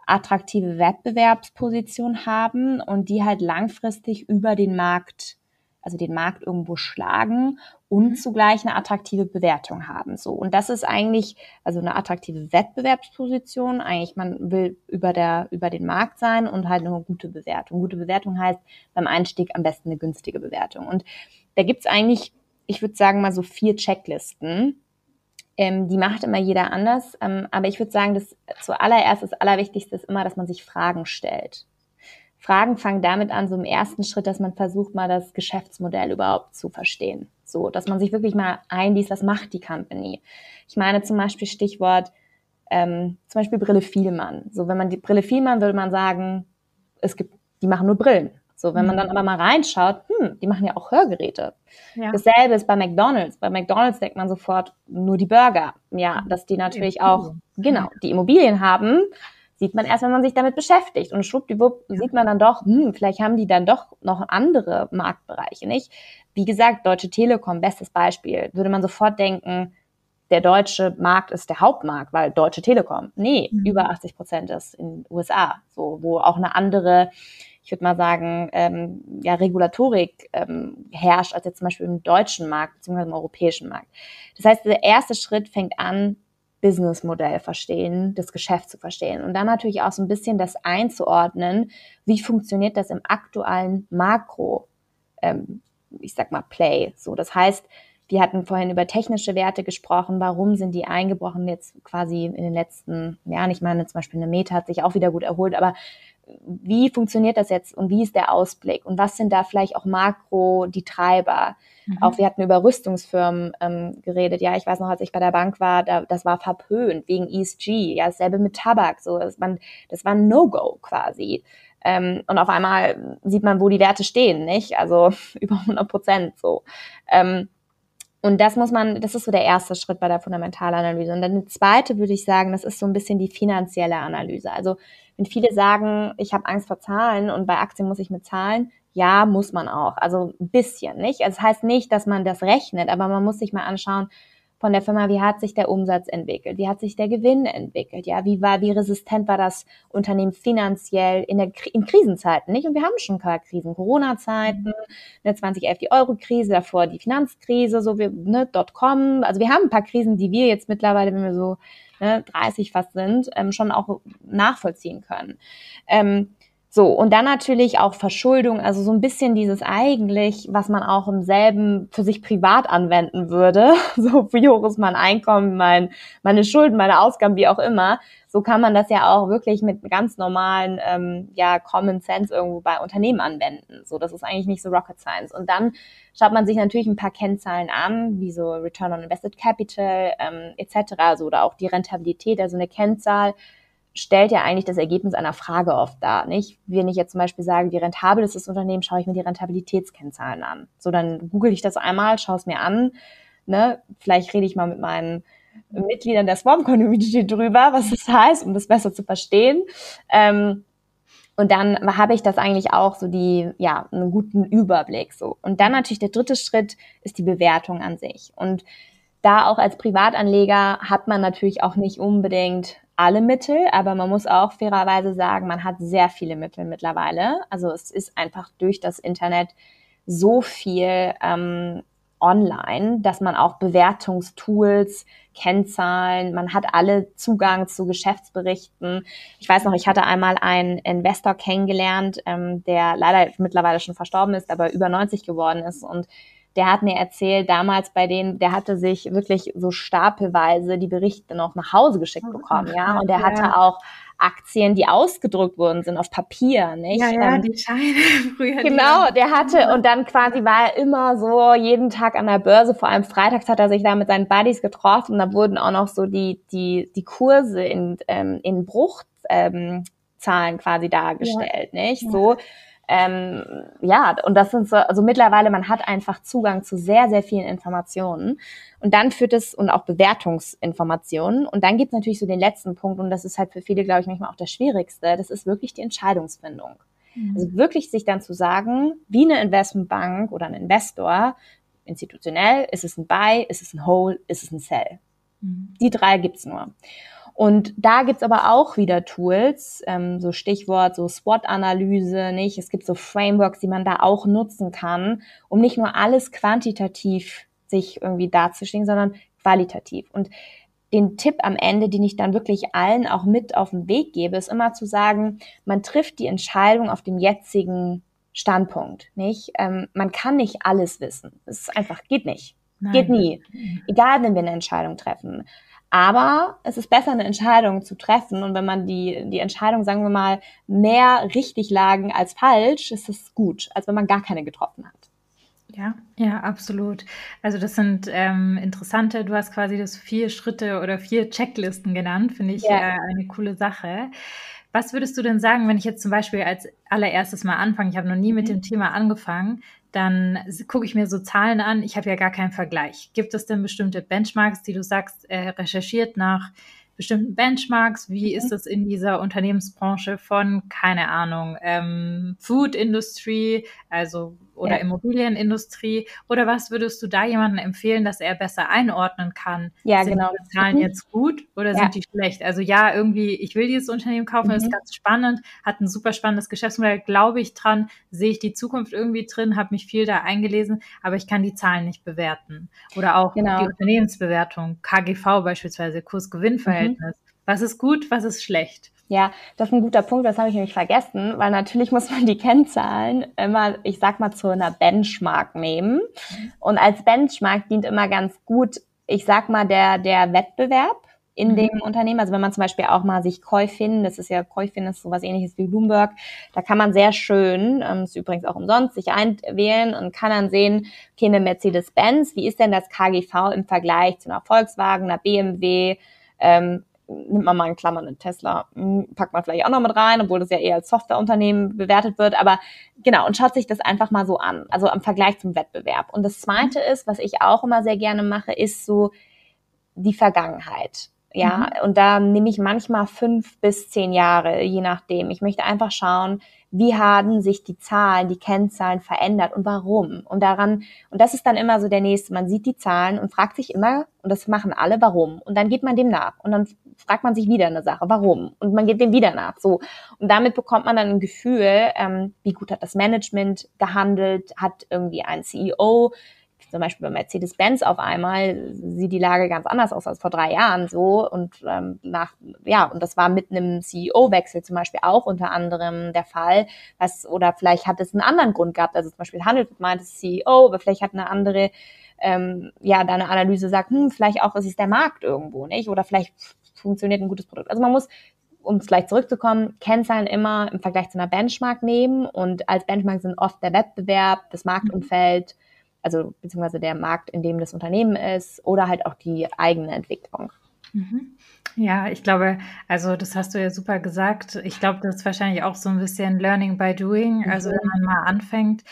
attraktive Wettbewerbsposition haben und die halt langfristig über den Markt also den Markt irgendwo schlagen und mhm. zugleich eine attraktive Bewertung haben. So. Und das ist eigentlich, also eine attraktive Wettbewerbsposition. Eigentlich, man will über der, über den Markt sein und halt eine gute Bewertung. Gute Bewertung heißt beim Einstieg am besten eine günstige Bewertung. Und da gibt's eigentlich, ich würde sagen, mal so vier Checklisten. Ähm, die macht immer jeder anders. Ähm, aber ich würde sagen, dass zuallererst das Allerwichtigste ist immer, dass man sich Fragen stellt. Fragen fangen damit an, so im ersten Schritt, dass man versucht, mal das Geschäftsmodell überhaupt zu verstehen. So, dass man sich wirklich mal einliest, was macht die Company. Ich meine zum Beispiel Stichwort, ähm, zum Beispiel Brille Vielmann. So, wenn man die Brille Vielmann würde man sagen, es gibt, die machen nur Brillen. So, wenn man mhm. dann aber mal reinschaut, hm, die machen ja auch Hörgeräte. Ja. Dasselbe ist bei McDonalds. Bei McDonalds denkt man sofort nur die Burger. Ja, dass die natürlich auch, genau, die Immobilien haben, sieht man erst, wenn man sich damit beschäftigt. Und schwuppdiwupp ja. sieht man dann doch, hm, vielleicht haben die dann doch noch andere Marktbereiche, nicht? Wie gesagt, Deutsche Telekom, bestes Beispiel, würde man sofort denken, der deutsche Markt ist der Hauptmarkt, weil Deutsche Telekom. Nee, mhm. über 80 Prozent ist in den USA, so, wo auch eine andere, ich würde mal sagen, ähm, ja, Regulatorik ähm, herrscht, als jetzt zum Beispiel im deutschen Markt, beziehungsweise im europäischen Markt. Das heißt, der erste Schritt fängt an, Businessmodell verstehen, das Geschäft zu verstehen und dann natürlich auch so ein bisschen das einzuordnen, wie funktioniert das im aktuellen Makro, ähm, ich sag mal Play. So, das heißt, wir hatten vorhin über technische Werte gesprochen. Warum sind die eingebrochen jetzt quasi in den letzten Jahren? Ich meine, zum Beispiel eine Meta hat sich auch wieder gut erholt, aber wie funktioniert das jetzt und wie ist der Ausblick und was sind da vielleicht auch makro die Treiber? Mhm. Auch wir hatten über Rüstungsfirmen ähm, geredet. Ja, ich weiß noch, als ich bei der Bank war, da, das war verpönt wegen ESG. Ja, dasselbe mit Tabak. So, das, man, das war ein No-Go quasi. Ähm, und auf einmal sieht man, wo die Werte stehen, nicht? Also über 100 Prozent so. Ähm, und das muss man, das ist so der erste Schritt bei der Fundamentalanalyse. Und dann der zweite würde ich sagen, das ist so ein bisschen die finanzielle Analyse. Also wenn viele sagen, ich habe Angst vor Zahlen und bei Aktien muss ich mit Zahlen, ja, muss man auch. Also ein bisschen, nicht? Also das heißt nicht, dass man das rechnet, aber man muss sich mal anschauen, von der Firma, wie hat sich der Umsatz entwickelt, wie hat sich der Gewinn entwickelt, ja, wie war, wie resistent war das Unternehmen finanziell in der in Krisenzeiten, nicht? Und wir haben schon ein paar Krisen, Corona-Zeiten, eine 2011 die Euro-Krise, davor die Finanzkrise, so wie ne, Dotcom, also wir haben ein paar Krisen, die wir jetzt mittlerweile, wenn wir so ne, 30 fast sind, ähm, schon auch nachvollziehen können. Ähm, so, und dann natürlich auch Verschuldung, also so ein bisschen dieses eigentlich, was man auch im selben für sich privat anwenden würde. So, wie hoch ist mein Einkommen, mein, meine Schulden, meine Ausgaben, wie auch immer. So kann man das ja auch wirklich mit ganz normalen, ähm, ja, Common Sense irgendwo bei Unternehmen anwenden. So, das ist eigentlich nicht so Rocket Science. Und dann schaut man sich natürlich ein paar Kennzahlen an, wie so Return on Invested Capital, ähm, etc. So, oder auch die Rentabilität, also eine Kennzahl, stellt ja eigentlich das Ergebnis einer Frage oft dar, nicht? Wenn ich jetzt zum Beispiel sage, wie rentabel ist das Unternehmen, schaue ich mir die Rentabilitätskennzahlen an. So, dann google ich das einmal, schaue es mir an, ne? Vielleicht rede ich mal mit meinen Mitgliedern der Swarm Community drüber, was das heißt, um das besser zu verstehen. Ähm, und dann habe ich das eigentlich auch so die, ja, einen guten Überblick, so. Und dann natürlich der dritte Schritt ist die Bewertung an sich. Und da auch als Privatanleger hat man natürlich auch nicht unbedingt alle Mittel, aber man muss auch fairerweise sagen, man hat sehr viele Mittel mittlerweile. Also es ist einfach durch das Internet so viel ähm, online, dass man auch Bewertungstools, Kennzahlen, man hat alle Zugang zu Geschäftsberichten. Ich weiß noch, ich hatte einmal einen Investor kennengelernt, ähm, der leider mittlerweile schon verstorben ist, aber über 90 geworden ist und der hat mir erzählt, damals bei denen, der hatte sich wirklich so stapelweise die Berichte noch nach Hause geschickt oh, bekommen, ja. Und der ja. hatte auch Aktien, die ausgedruckt worden sind auf Papier, nicht? Ja, ja, ähm, die Scheine früher. Genau, der hatte und dann quasi war er immer so jeden Tag an der Börse, vor allem freitags hat er sich da mit seinen Buddies getroffen, da wurden auch noch so die die die Kurse in ähm, in Bruchzahlen ähm, quasi dargestellt, ja. nicht? So ähm, ja, und das sind so, also mittlerweile, man hat einfach Zugang zu sehr, sehr vielen Informationen. Und dann führt es, und auch Bewertungsinformationen. Und dann gibt es natürlich so den letzten Punkt, und das ist halt für viele, glaube ich, manchmal auch das Schwierigste, das ist wirklich die Entscheidungsfindung. Mhm. Also wirklich sich dann zu sagen, wie eine Investmentbank oder ein Investor, institutionell, ist es ein Buy, ist es ein Hold, ist es ein Sell. Mhm. Die drei gibt's nur. Und da gibt's aber auch wieder Tools, ähm, so Stichwort, so SWOT-Analyse, nicht? Es gibt so Frameworks, die man da auch nutzen kann, um nicht nur alles quantitativ sich irgendwie darzustellen, sondern qualitativ. Und den Tipp am Ende, den ich dann wirklich allen auch mit auf den Weg gebe, ist immer zu sagen, man trifft die Entscheidung auf dem jetzigen Standpunkt, nicht? Ähm, man kann nicht alles wissen. Es einfach geht nicht. Nein. Geht nie. Egal, wenn wir eine Entscheidung treffen. Aber es ist besser, eine Entscheidung zu treffen. Und wenn man die, die Entscheidung, sagen wir mal, mehr richtig lagen als falsch, ist es gut, als wenn man gar keine getroffen hat. Ja, ja, absolut. Also das sind ähm, interessante, du hast quasi das vier Schritte oder vier Checklisten genannt, finde ich ja. äh, eine coole Sache. Was würdest du denn sagen, wenn ich jetzt zum Beispiel als allererstes mal anfange, ich habe noch nie mit mhm. dem Thema angefangen, dann gucke ich mir so Zahlen an. Ich habe ja gar keinen Vergleich. Gibt es denn bestimmte Benchmarks, die du sagst, äh, recherchiert nach bestimmten Benchmarks? Wie mhm. ist es in dieser Unternehmensbranche von, keine Ahnung, ähm, Food Industry, also oder ja. Immobilienindustrie? Oder was würdest du da jemandem empfehlen, dass er besser einordnen kann? Ja, sind genau. die Zahlen mhm. jetzt gut oder ja. sind die schlecht? Also ja, irgendwie, ich will dieses Unternehmen kaufen, mhm. ist ganz spannend, hat ein super spannendes Geschäftsmodell, glaube ich dran, sehe ich die Zukunft irgendwie drin, habe mich viel da eingelesen, aber ich kann die Zahlen nicht bewerten. Oder auch genau. die Unternehmensbewertung, KGV beispielsweise, Kurs-Gewinn-Verhältnis. Mhm. Was ist gut, was ist schlecht? Ja, das ist ein guter Punkt, das habe ich nämlich vergessen, weil natürlich muss man die Kennzahlen immer, ich sag mal, zu einer Benchmark nehmen. Und als Benchmark dient immer ganz gut, ich sag mal, der, der Wettbewerb. in mhm. dem Unternehmen. Also wenn man zum Beispiel auch mal sich Käufin, das ist ja Käufin ist sowas ähnliches wie Bloomberg, da kann man sehr schön, ähm, ist übrigens auch umsonst, sich einwählen und kann dann sehen, okay, eine Mercedes-Benz, wie ist denn das KGV im Vergleich zu einer Volkswagen, einer BMW, ähm, nimmt man mal in Klammern einen Tesla, hm, packt man vielleicht auch noch mit rein, obwohl das ja eher als Softwareunternehmen bewertet wird, aber genau, und schaut sich das einfach mal so an, also im Vergleich zum Wettbewerb. Und das zweite mhm. ist, was ich auch immer sehr gerne mache, ist so die Vergangenheit. Ja, mhm. und da nehme ich manchmal fünf bis zehn Jahre, je nachdem. Ich möchte einfach schauen, wie haben sich die Zahlen, die Kennzahlen verändert und warum. Und daran, und das ist dann immer so der nächste. Man sieht die Zahlen und fragt sich immer, und das machen alle, warum. Und dann geht man dem nach. Und dann fragt man sich wieder eine Sache, warum. Und man geht dem wieder nach. So. Und damit bekommt man dann ein Gefühl, ähm, wie gut hat das Management gehandelt, hat irgendwie ein CEO zum Beispiel bei Mercedes-Benz auf einmal sieht die Lage ganz anders aus als vor drei Jahren so. Und ähm, nach ja und das war mit einem CEO-Wechsel zum Beispiel auch unter anderem der Fall, was oder vielleicht hat es einen anderen Grund gehabt, also zum Beispiel Handelt meint es CEO, aber vielleicht hat eine andere ähm, ja deine Analyse sagt, hm, vielleicht auch ist es der Markt irgendwo nicht? Oder vielleicht funktioniert ein gutes Produkt. Also man muss um es gleich zurückzukommen, Kennzahlen immer im Vergleich zu einer Benchmark nehmen. Und als Benchmark sind oft der Wettbewerb, das Marktumfeld, also beziehungsweise der Markt, in dem das Unternehmen ist oder halt auch die eigene Entwicklung. Mhm. Ja, ich glaube, also das hast du ja super gesagt. Ich glaube, das ist wahrscheinlich auch so ein bisschen Learning by Doing. Also mhm. wenn man mal anfängt,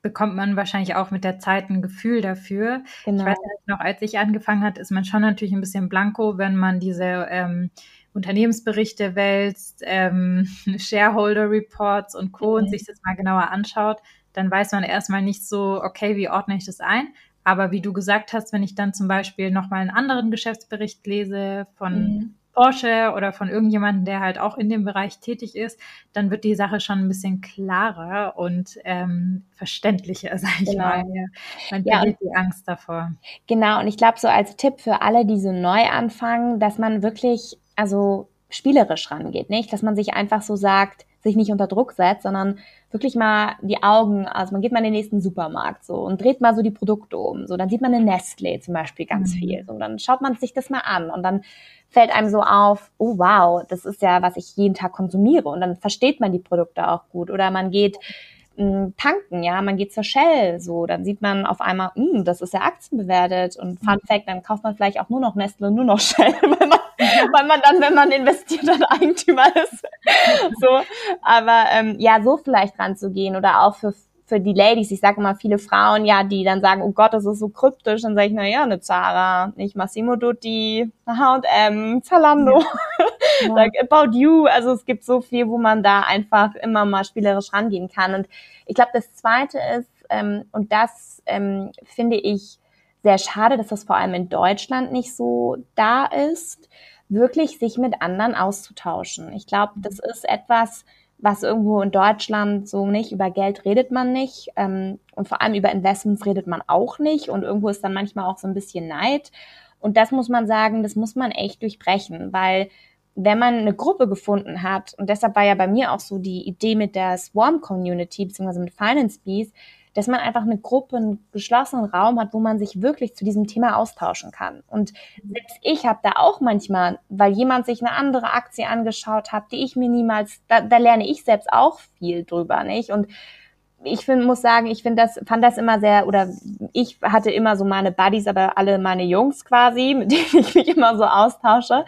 bekommt man wahrscheinlich auch mit der Zeit ein Gefühl dafür. Genau. Ich weiß nicht noch, als ich angefangen hat, ist man schon natürlich ein bisschen blanko, wenn man diese ähm, Unternehmensberichte wälzt, ähm, Shareholder Reports und Co. Mhm. und sich das mal genauer anschaut dann weiß man erstmal nicht so, okay, wie ordne ich das ein? Aber wie du gesagt hast, wenn ich dann zum Beispiel nochmal einen anderen Geschäftsbericht lese von mhm. Porsche oder von irgendjemandem, der halt auch in dem Bereich tätig ist, dann wird die Sache schon ein bisschen klarer und ähm, verständlicher, sag ich genau. mal. Man ja, verliert die Angst davor. Genau, und ich glaube, so als Tipp für alle, die so neu anfangen, dass man wirklich, also spielerisch rangeht, nicht? Dass man sich einfach so sagt, sich nicht unter Druck setzt, sondern wirklich mal die Augen, also man geht mal in den nächsten Supermarkt so und dreht mal so die Produkte um. So, dann sieht man eine Nestlé zum Beispiel ganz mhm. viel. So, dann schaut man sich das mal an und dann fällt einem so auf, oh wow, das ist ja, was ich jeden Tag konsumiere. Und dann versteht man die Produkte auch gut. Oder man geht tanken, ja, man geht zur Shell, so, dann sieht man auf einmal, mh, hm, das ist ja aktienbewertet. Und Fun mhm. Fact, dann kauft man vielleicht auch nur noch Nestle und nur noch Shell, wenn man, weil man dann, wenn man investiert, dann Eigentümer ist. so, aber ähm, ja, so vielleicht ranzugehen oder auch für für die Ladies, ich sage immer viele Frauen, ja, die dann sagen, oh Gott, das ist so kryptisch, dann sage ich, na ja, eine Zara, nicht Massimo Dutti, H&M, Zalando, ja. like About You, also es gibt so viel, wo man da einfach immer mal spielerisch rangehen kann und ich glaube, das Zweite ist, ähm, und das ähm, finde ich sehr schade, dass das vor allem in Deutschland nicht so da ist, wirklich sich mit anderen auszutauschen. Ich glaube, das ist etwas, was irgendwo in Deutschland so nicht, über Geld redet man nicht ähm, und vor allem über Investments redet man auch nicht und irgendwo ist dann manchmal auch so ein bisschen Neid. Und das muss man sagen, das muss man echt durchbrechen, weil wenn man eine Gruppe gefunden hat, und deshalb war ja bei mir auch so die Idee mit der Swarm Community, beziehungsweise mit Finance Bees, dass man einfach eine Gruppe, einen geschlossenen Raum hat, wo man sich wirklich zu diesem Thema austauschen kann. Und selbst ich habe da auch manchmal, weil jemand sich eine andere Aktie angeschaut hat, die ich mir niemals, da, da lerne ich selbst auch viel drüber, nicht? Und ich find, muss sagen, ich finde das, fand das immer sehr, oder ich hatte immer so meine Buddies, aber alle meine Jungs quasi, mit denen ich mich immer so austausche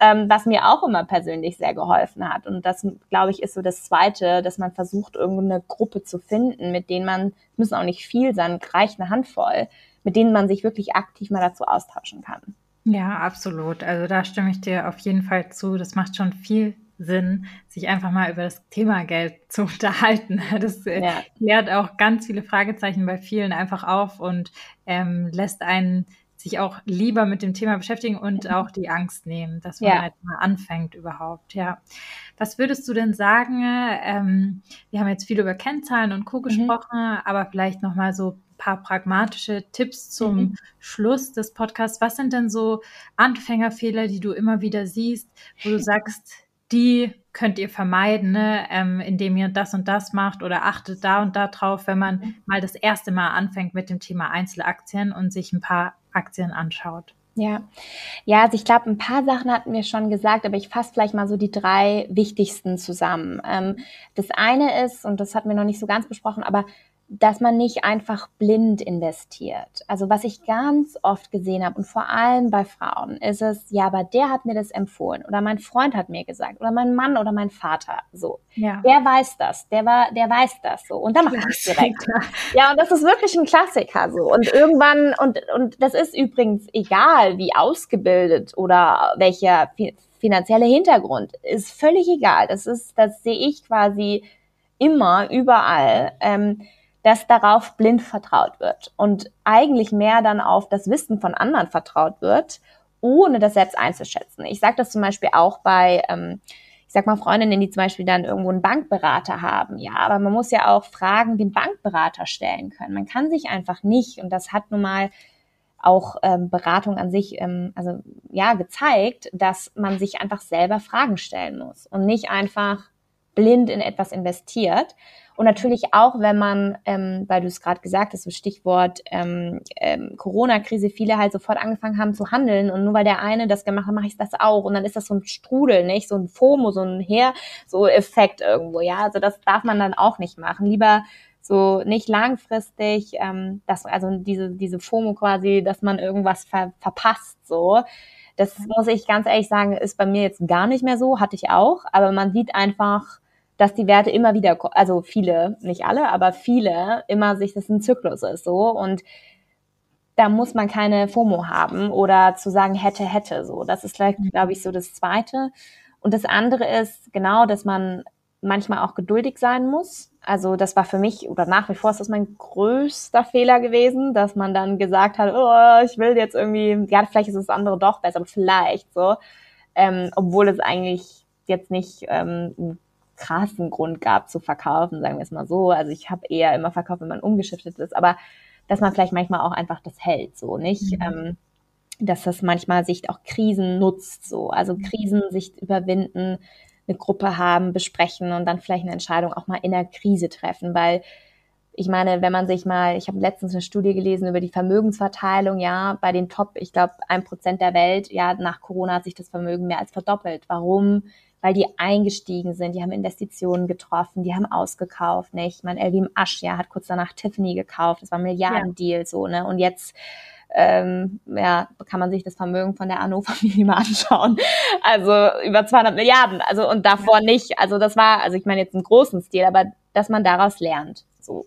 ähm, was mir auch immer persönlich sehr geholfen hat. Und das, glaube ich, ist so das Zweite, dass man versucht, irgendeine Gruppe zu finden, mit denen man, müssen auch nicht viel sein, reicht eine Handvoll, mit denen man sich wirklich aktiv mal dazu austauschen kann. Ja, absolut. Also da stimme ich dir auf jeden Fall zu. Das macht schon viel Sinn, sich einfach mal über das Thema Geld zu unterhalten. Das äh, ja. klärt auch ganz viele Fragezeichen bei vielen einfach auf und ähm, lässt einen sich auch lieber mit dem Thema beschäftigen und mhm. auch die Angst nehmen, dass man ja. halt mal anfängt überhaupt. Ja. Was würdest du denn sagen? Ähm, wir haben jetzt viel über Kennzahlen und Co. Mhm. gesprochen, aber vielleicht noch mal so ein paar pragmatische Tipps zum mhm. Schluss des Podcasts. Was sind denn so Anfängerfehler, die du immer wieder siehst, wo du sagst, die könnt ihr vermeiden, ne? ähm, indem ihr das und das macht oder achtet da und da drauf, wenn man mhm. mal das erste Mal anfängt mit dem Thema Einzelaktien und sich ein paar Aktien anschaut. Ja, ja, also ich glaube, ein paar Sachen hatten wir schon gesagt, aber ich fasse vielleicht mal so die drei wichtigsten zusammen. Ähm, das eine ist, und das hatten wir noch nicht so ganz besprochen, aber dass man nicht einfach blind investiert. Also was ich ganz oft gesehen habe und vor allem bei Frauen ist es, ja, aber der hat mir das empfohlen oder mein Freund hat mir gesagt oder mein Mann oder mein Vater so. Ja. Der weiß das, der war, der weiß das so und dann macht es direkt. Ja, und das ist wirklich ein Klassiker so und irgendwann und und das ist übrigens egal, wie ausgebildet oder welcher finanzielle Hintergrund ist völlig egal. Das ist, das sehe ich quasi immer überall. Ähm, dass darauf blind vertraut wird und eigentlich mehr dann auf das Wissen von anderen vertraut wird, ohne das selbst einzuschätzen. Ich sage das zum Beispiel auch bei, ähm, ich sag mal, Freundinnen, die zum Beispiel dann irgendwo einen Bankberater haben. Ja, aber man muss ja auch Fragen dem Bankberater stellen können. Man kann sich einfach nicht, und das hat nun mal auch ähm, Beratung an sich, ähm, also ja, gezeigt, dass man sich einfach selber Fragen stellen muss und nicht einfach blind in etwas investiert. Und natürlich auch, wenn man, ähm, weil du es gerade gesagt hast, so Stichwort ähm, ähm, Corona-Krise, viele halt sofort angefangen haben zu handeln und nur weil der eine das gemacht hat, mache ich das auch. Und dann ist das so ein Strudel, nicht? So ein FOMO, so ein Her, so Effekt irgendwo, ja. Also das darf man dann auch nicht machen. Lieber so nicht langfristig, ähm, das, also diese, diese FOMO quasi, dass man irgendwas ver verpasst, so. Das muss ich ganz ehrlich sagen, ist bei mir jetzt gar nicht mehr so, hatte ich auch, aber man sieht einfach, dass die Werte immer wieder, also viele, nicht alle, aber viele, immer sich, das ein Zyklus ist so und da muss man keine FOMO haben oder zu sagen hätte, hätte so. Das ist vielleicht, mhm. glaube ich, so das Zweite. Und das andere ist genau, dass man manchmal auch geduldig sein muss. Also das war für mich oder nach wie vor ist das mein größter Fehler gewesen, dass man dann gesagt hat, oh, ich will jetzt irgendwie, ja, vielleicht ist das andere doch besser, aber vielleicht so, ähm, obwohl es eigentlich jetzt nicht ähm, krassen Grund gab zu verkaufen, sagen wir es mal so. Also ich habe eher immer verkauft, wenn man umgeschiftet ist, aber dass man vielleicht manchmal auch einfach das hält, so nicht. Mhm. Ähm, dass das manchmal sich auch Krisen nutzt, so. Also mhm. Krisen sich überwinden, eine Gruppe haben, besprechen und dann vielleicht eine Entscheidung auch mal in der Krise treffen, weil ich meine, wenn man sich mal, ich habe letztens eine Studie gelesen über die Vermögensverteilung, ja, bei den Top, ich glaube, ein Prozent der Welt, ja, nach Corona hat sich das Vermögen mehr als verdoppelt. Warum? Weil die eingestiegen sind, die haben Investitionen getroffen, die haben ausgekauft, nicht? Ich meine, Elvim Asch, ja, hat kurz danach Tiffany gekauft, das war ein Milliardendeal, ja. so, ne? Und jetzt ähm, ja, kann man sich das Vermögen von der Arno-Familie mal anschauen. Also über 200 Milliarden. Also und davor ja. nicht. Also das war, also ich meine jetzt im großen Stil, aber dass man daraus lernt. So.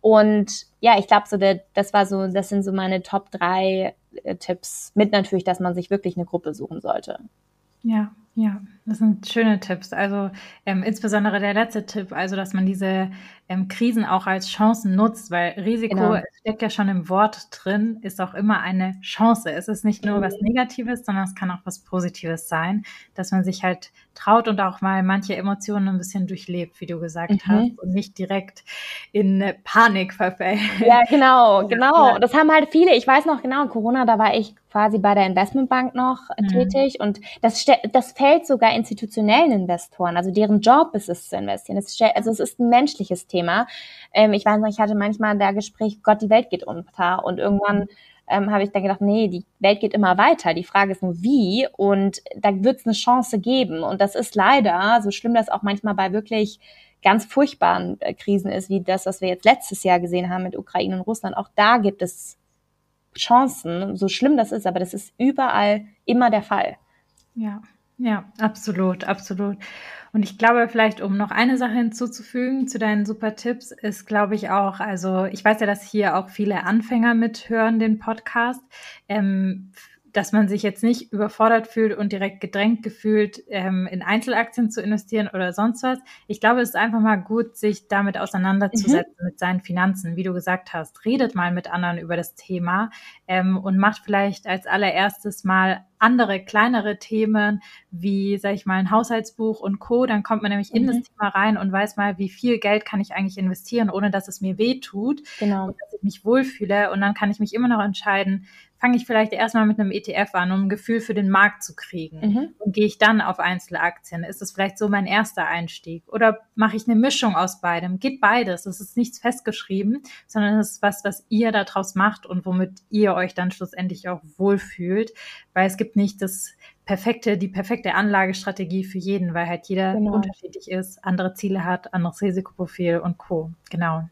Und ja, ich glaube so, der, das war so, das sind so meine Top drei äh, Tipps. Mit natürlich, dass man sich wirklich eine Gruppe suchen sollte. Ja, ja, das sind schöne Tipps. Also ähm, insbesondere der letzte Tipp, also dass man diese ähm, Krisen auch als Chancen nutzt, weil Risiko genau. steckt ja schon im Wort drin, ist auch immer eine Chance. Es ist nicht nur was mhm. Negatives, sondern es kann auch was Positives sein, dass man sich halt traut und auch mal manche Emotionen ein bisschen durchlebt, wie du gesagt mhm. hast, und nicht direkt in Panik verfällt. Ja, genau, genau. Ja. Das haben halt viele. Ich weiß noch genau, Corona, da war ich quasi bei der Investmentbank noch mhm. tätig und das, das fällt sogar institutionellen Investoren, also deren Job ist es zu investieren. Es, also es ist ein menschliches Thema. Thema. Ähm, ich weiß noch, ich hatte manchmal da Gespräch, Gott, die Welt geht unter. Und irgendwann ähm, habe ich dann gedacht, nee, die Welt geht immer weiter. Die Frage ist nur wie. Und da wird es eine Chance geben. Und das ist leider, so schlimm das auch manchmal bei wirklich ganz furchtbaren äh, Krisen ist, wie das, was wir jetzt letztes Jahr gesehen haben mit Ukraine und Russland. Auch da gibt es Chancen, so schlimm das ist, aber das ist überall immer der Fall. Ja, ja, absolut, absolut. Und ich glaube, vielleicht, um noch eine Sache hinzuzufügen zu deinen super Tipps, ist, glaube ich, auch, also ich weiß ja, dass hier auch viele Anfänger mithören, den Podcast. Ähm, dass man sich jetzt nicht überfordert fühlt und direkt gedrängt gefühlt, ähm, in Einzelaktien zu investieren oder sonst was. Ich glaube, es ist einfach mal gut, sich damit auseinanderzusetzen mhm. mit seinen Finanzen. Wie du gesagt hast, redet mal mit anderen über das Thema ähm, und macht vielleicht als allererstes mal andere kleinere Themen wie, sag ich mal, ein Haushaltsbuch und Co. Dann kommt man nämlich mhm. in das mhm. Thema rein und weiß mal, wie viel Geld kann ich eigentlich investieren, ohne dass es mir weh tut. Genau. Und dass ich mich wohlfühle. Und dann kann ich mich immer noch entscheiden, fange ich vielleicht erstmal mit einem ETF an, um ein Gefühl für den Markt zu kriegen. Mhm. Und gehe ich dann auf Einzelaktien? Ist das vielleicht so mein erster Einstieg? Oder mache ich eine Mischung aus beidem? Geht beides. Es ist nichts festgeschrieben, sondern es ist was, was ihr daraus macht und womit ihr euch dann schlussendlich auch wohlfühlt. Weil es gibt nicht das perfekte, die perfekte Anlagestrategie für jeden, weil halt jeder genau. unterschiedlich ist, andere Ziele hat, anderes Risikoprofil und Co. Genau.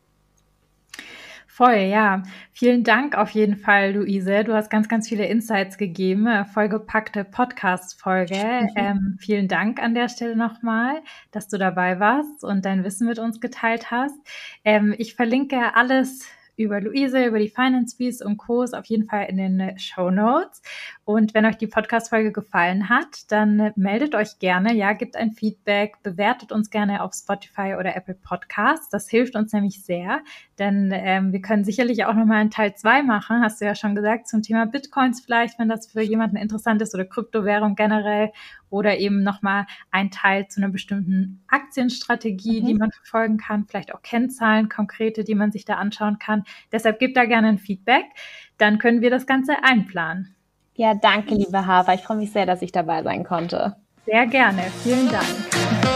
Voll, ja. Vielen Dank auf jeden Fall, Luise. Du hast ganz, ganz viele Insights gegeben. Äh, vollgepackte Podcast-Folge. Mhm. Ähm, vielen Dank an der Stelle nochmal, dass du dabei warst und dein Wissen mit uns geteilt hast. Ähm, ich verlinke alles über Luise, über die Finance Bees und Co. auf jeden Fall in den Show Notes. Und wenn euch die Podcast-Folge gefallen hat, dann meldet euch gerne, ja, gebt ein Feedback, bewertet uns gerne auf Spotify oder Apple Podcasts. Das hilft uns nämlich sehr, denn ähm, wir können sicherlich auch nochmal einen Teil zwei machen, hast du ja schon gesagt, zum Thema Bitcoins vielleicht, wenn das für jemanden interessant ist oder Kryptowährung generell oder eben nochmal ein Teil zu einer bestimmten Aktienstrategie, mhm. die man verfolgen kann, vielleicht auch Kennzahlen, konkrete, die man sich da anschauen kann. Deshalb gebt da gerne ein Feedback, dann können wir das Ganze einplanen. Ja, danke, liebe Haver. Ich freue mich sehr, dass ich dabei sein konnte. Sehr gerne. Vielen Dank.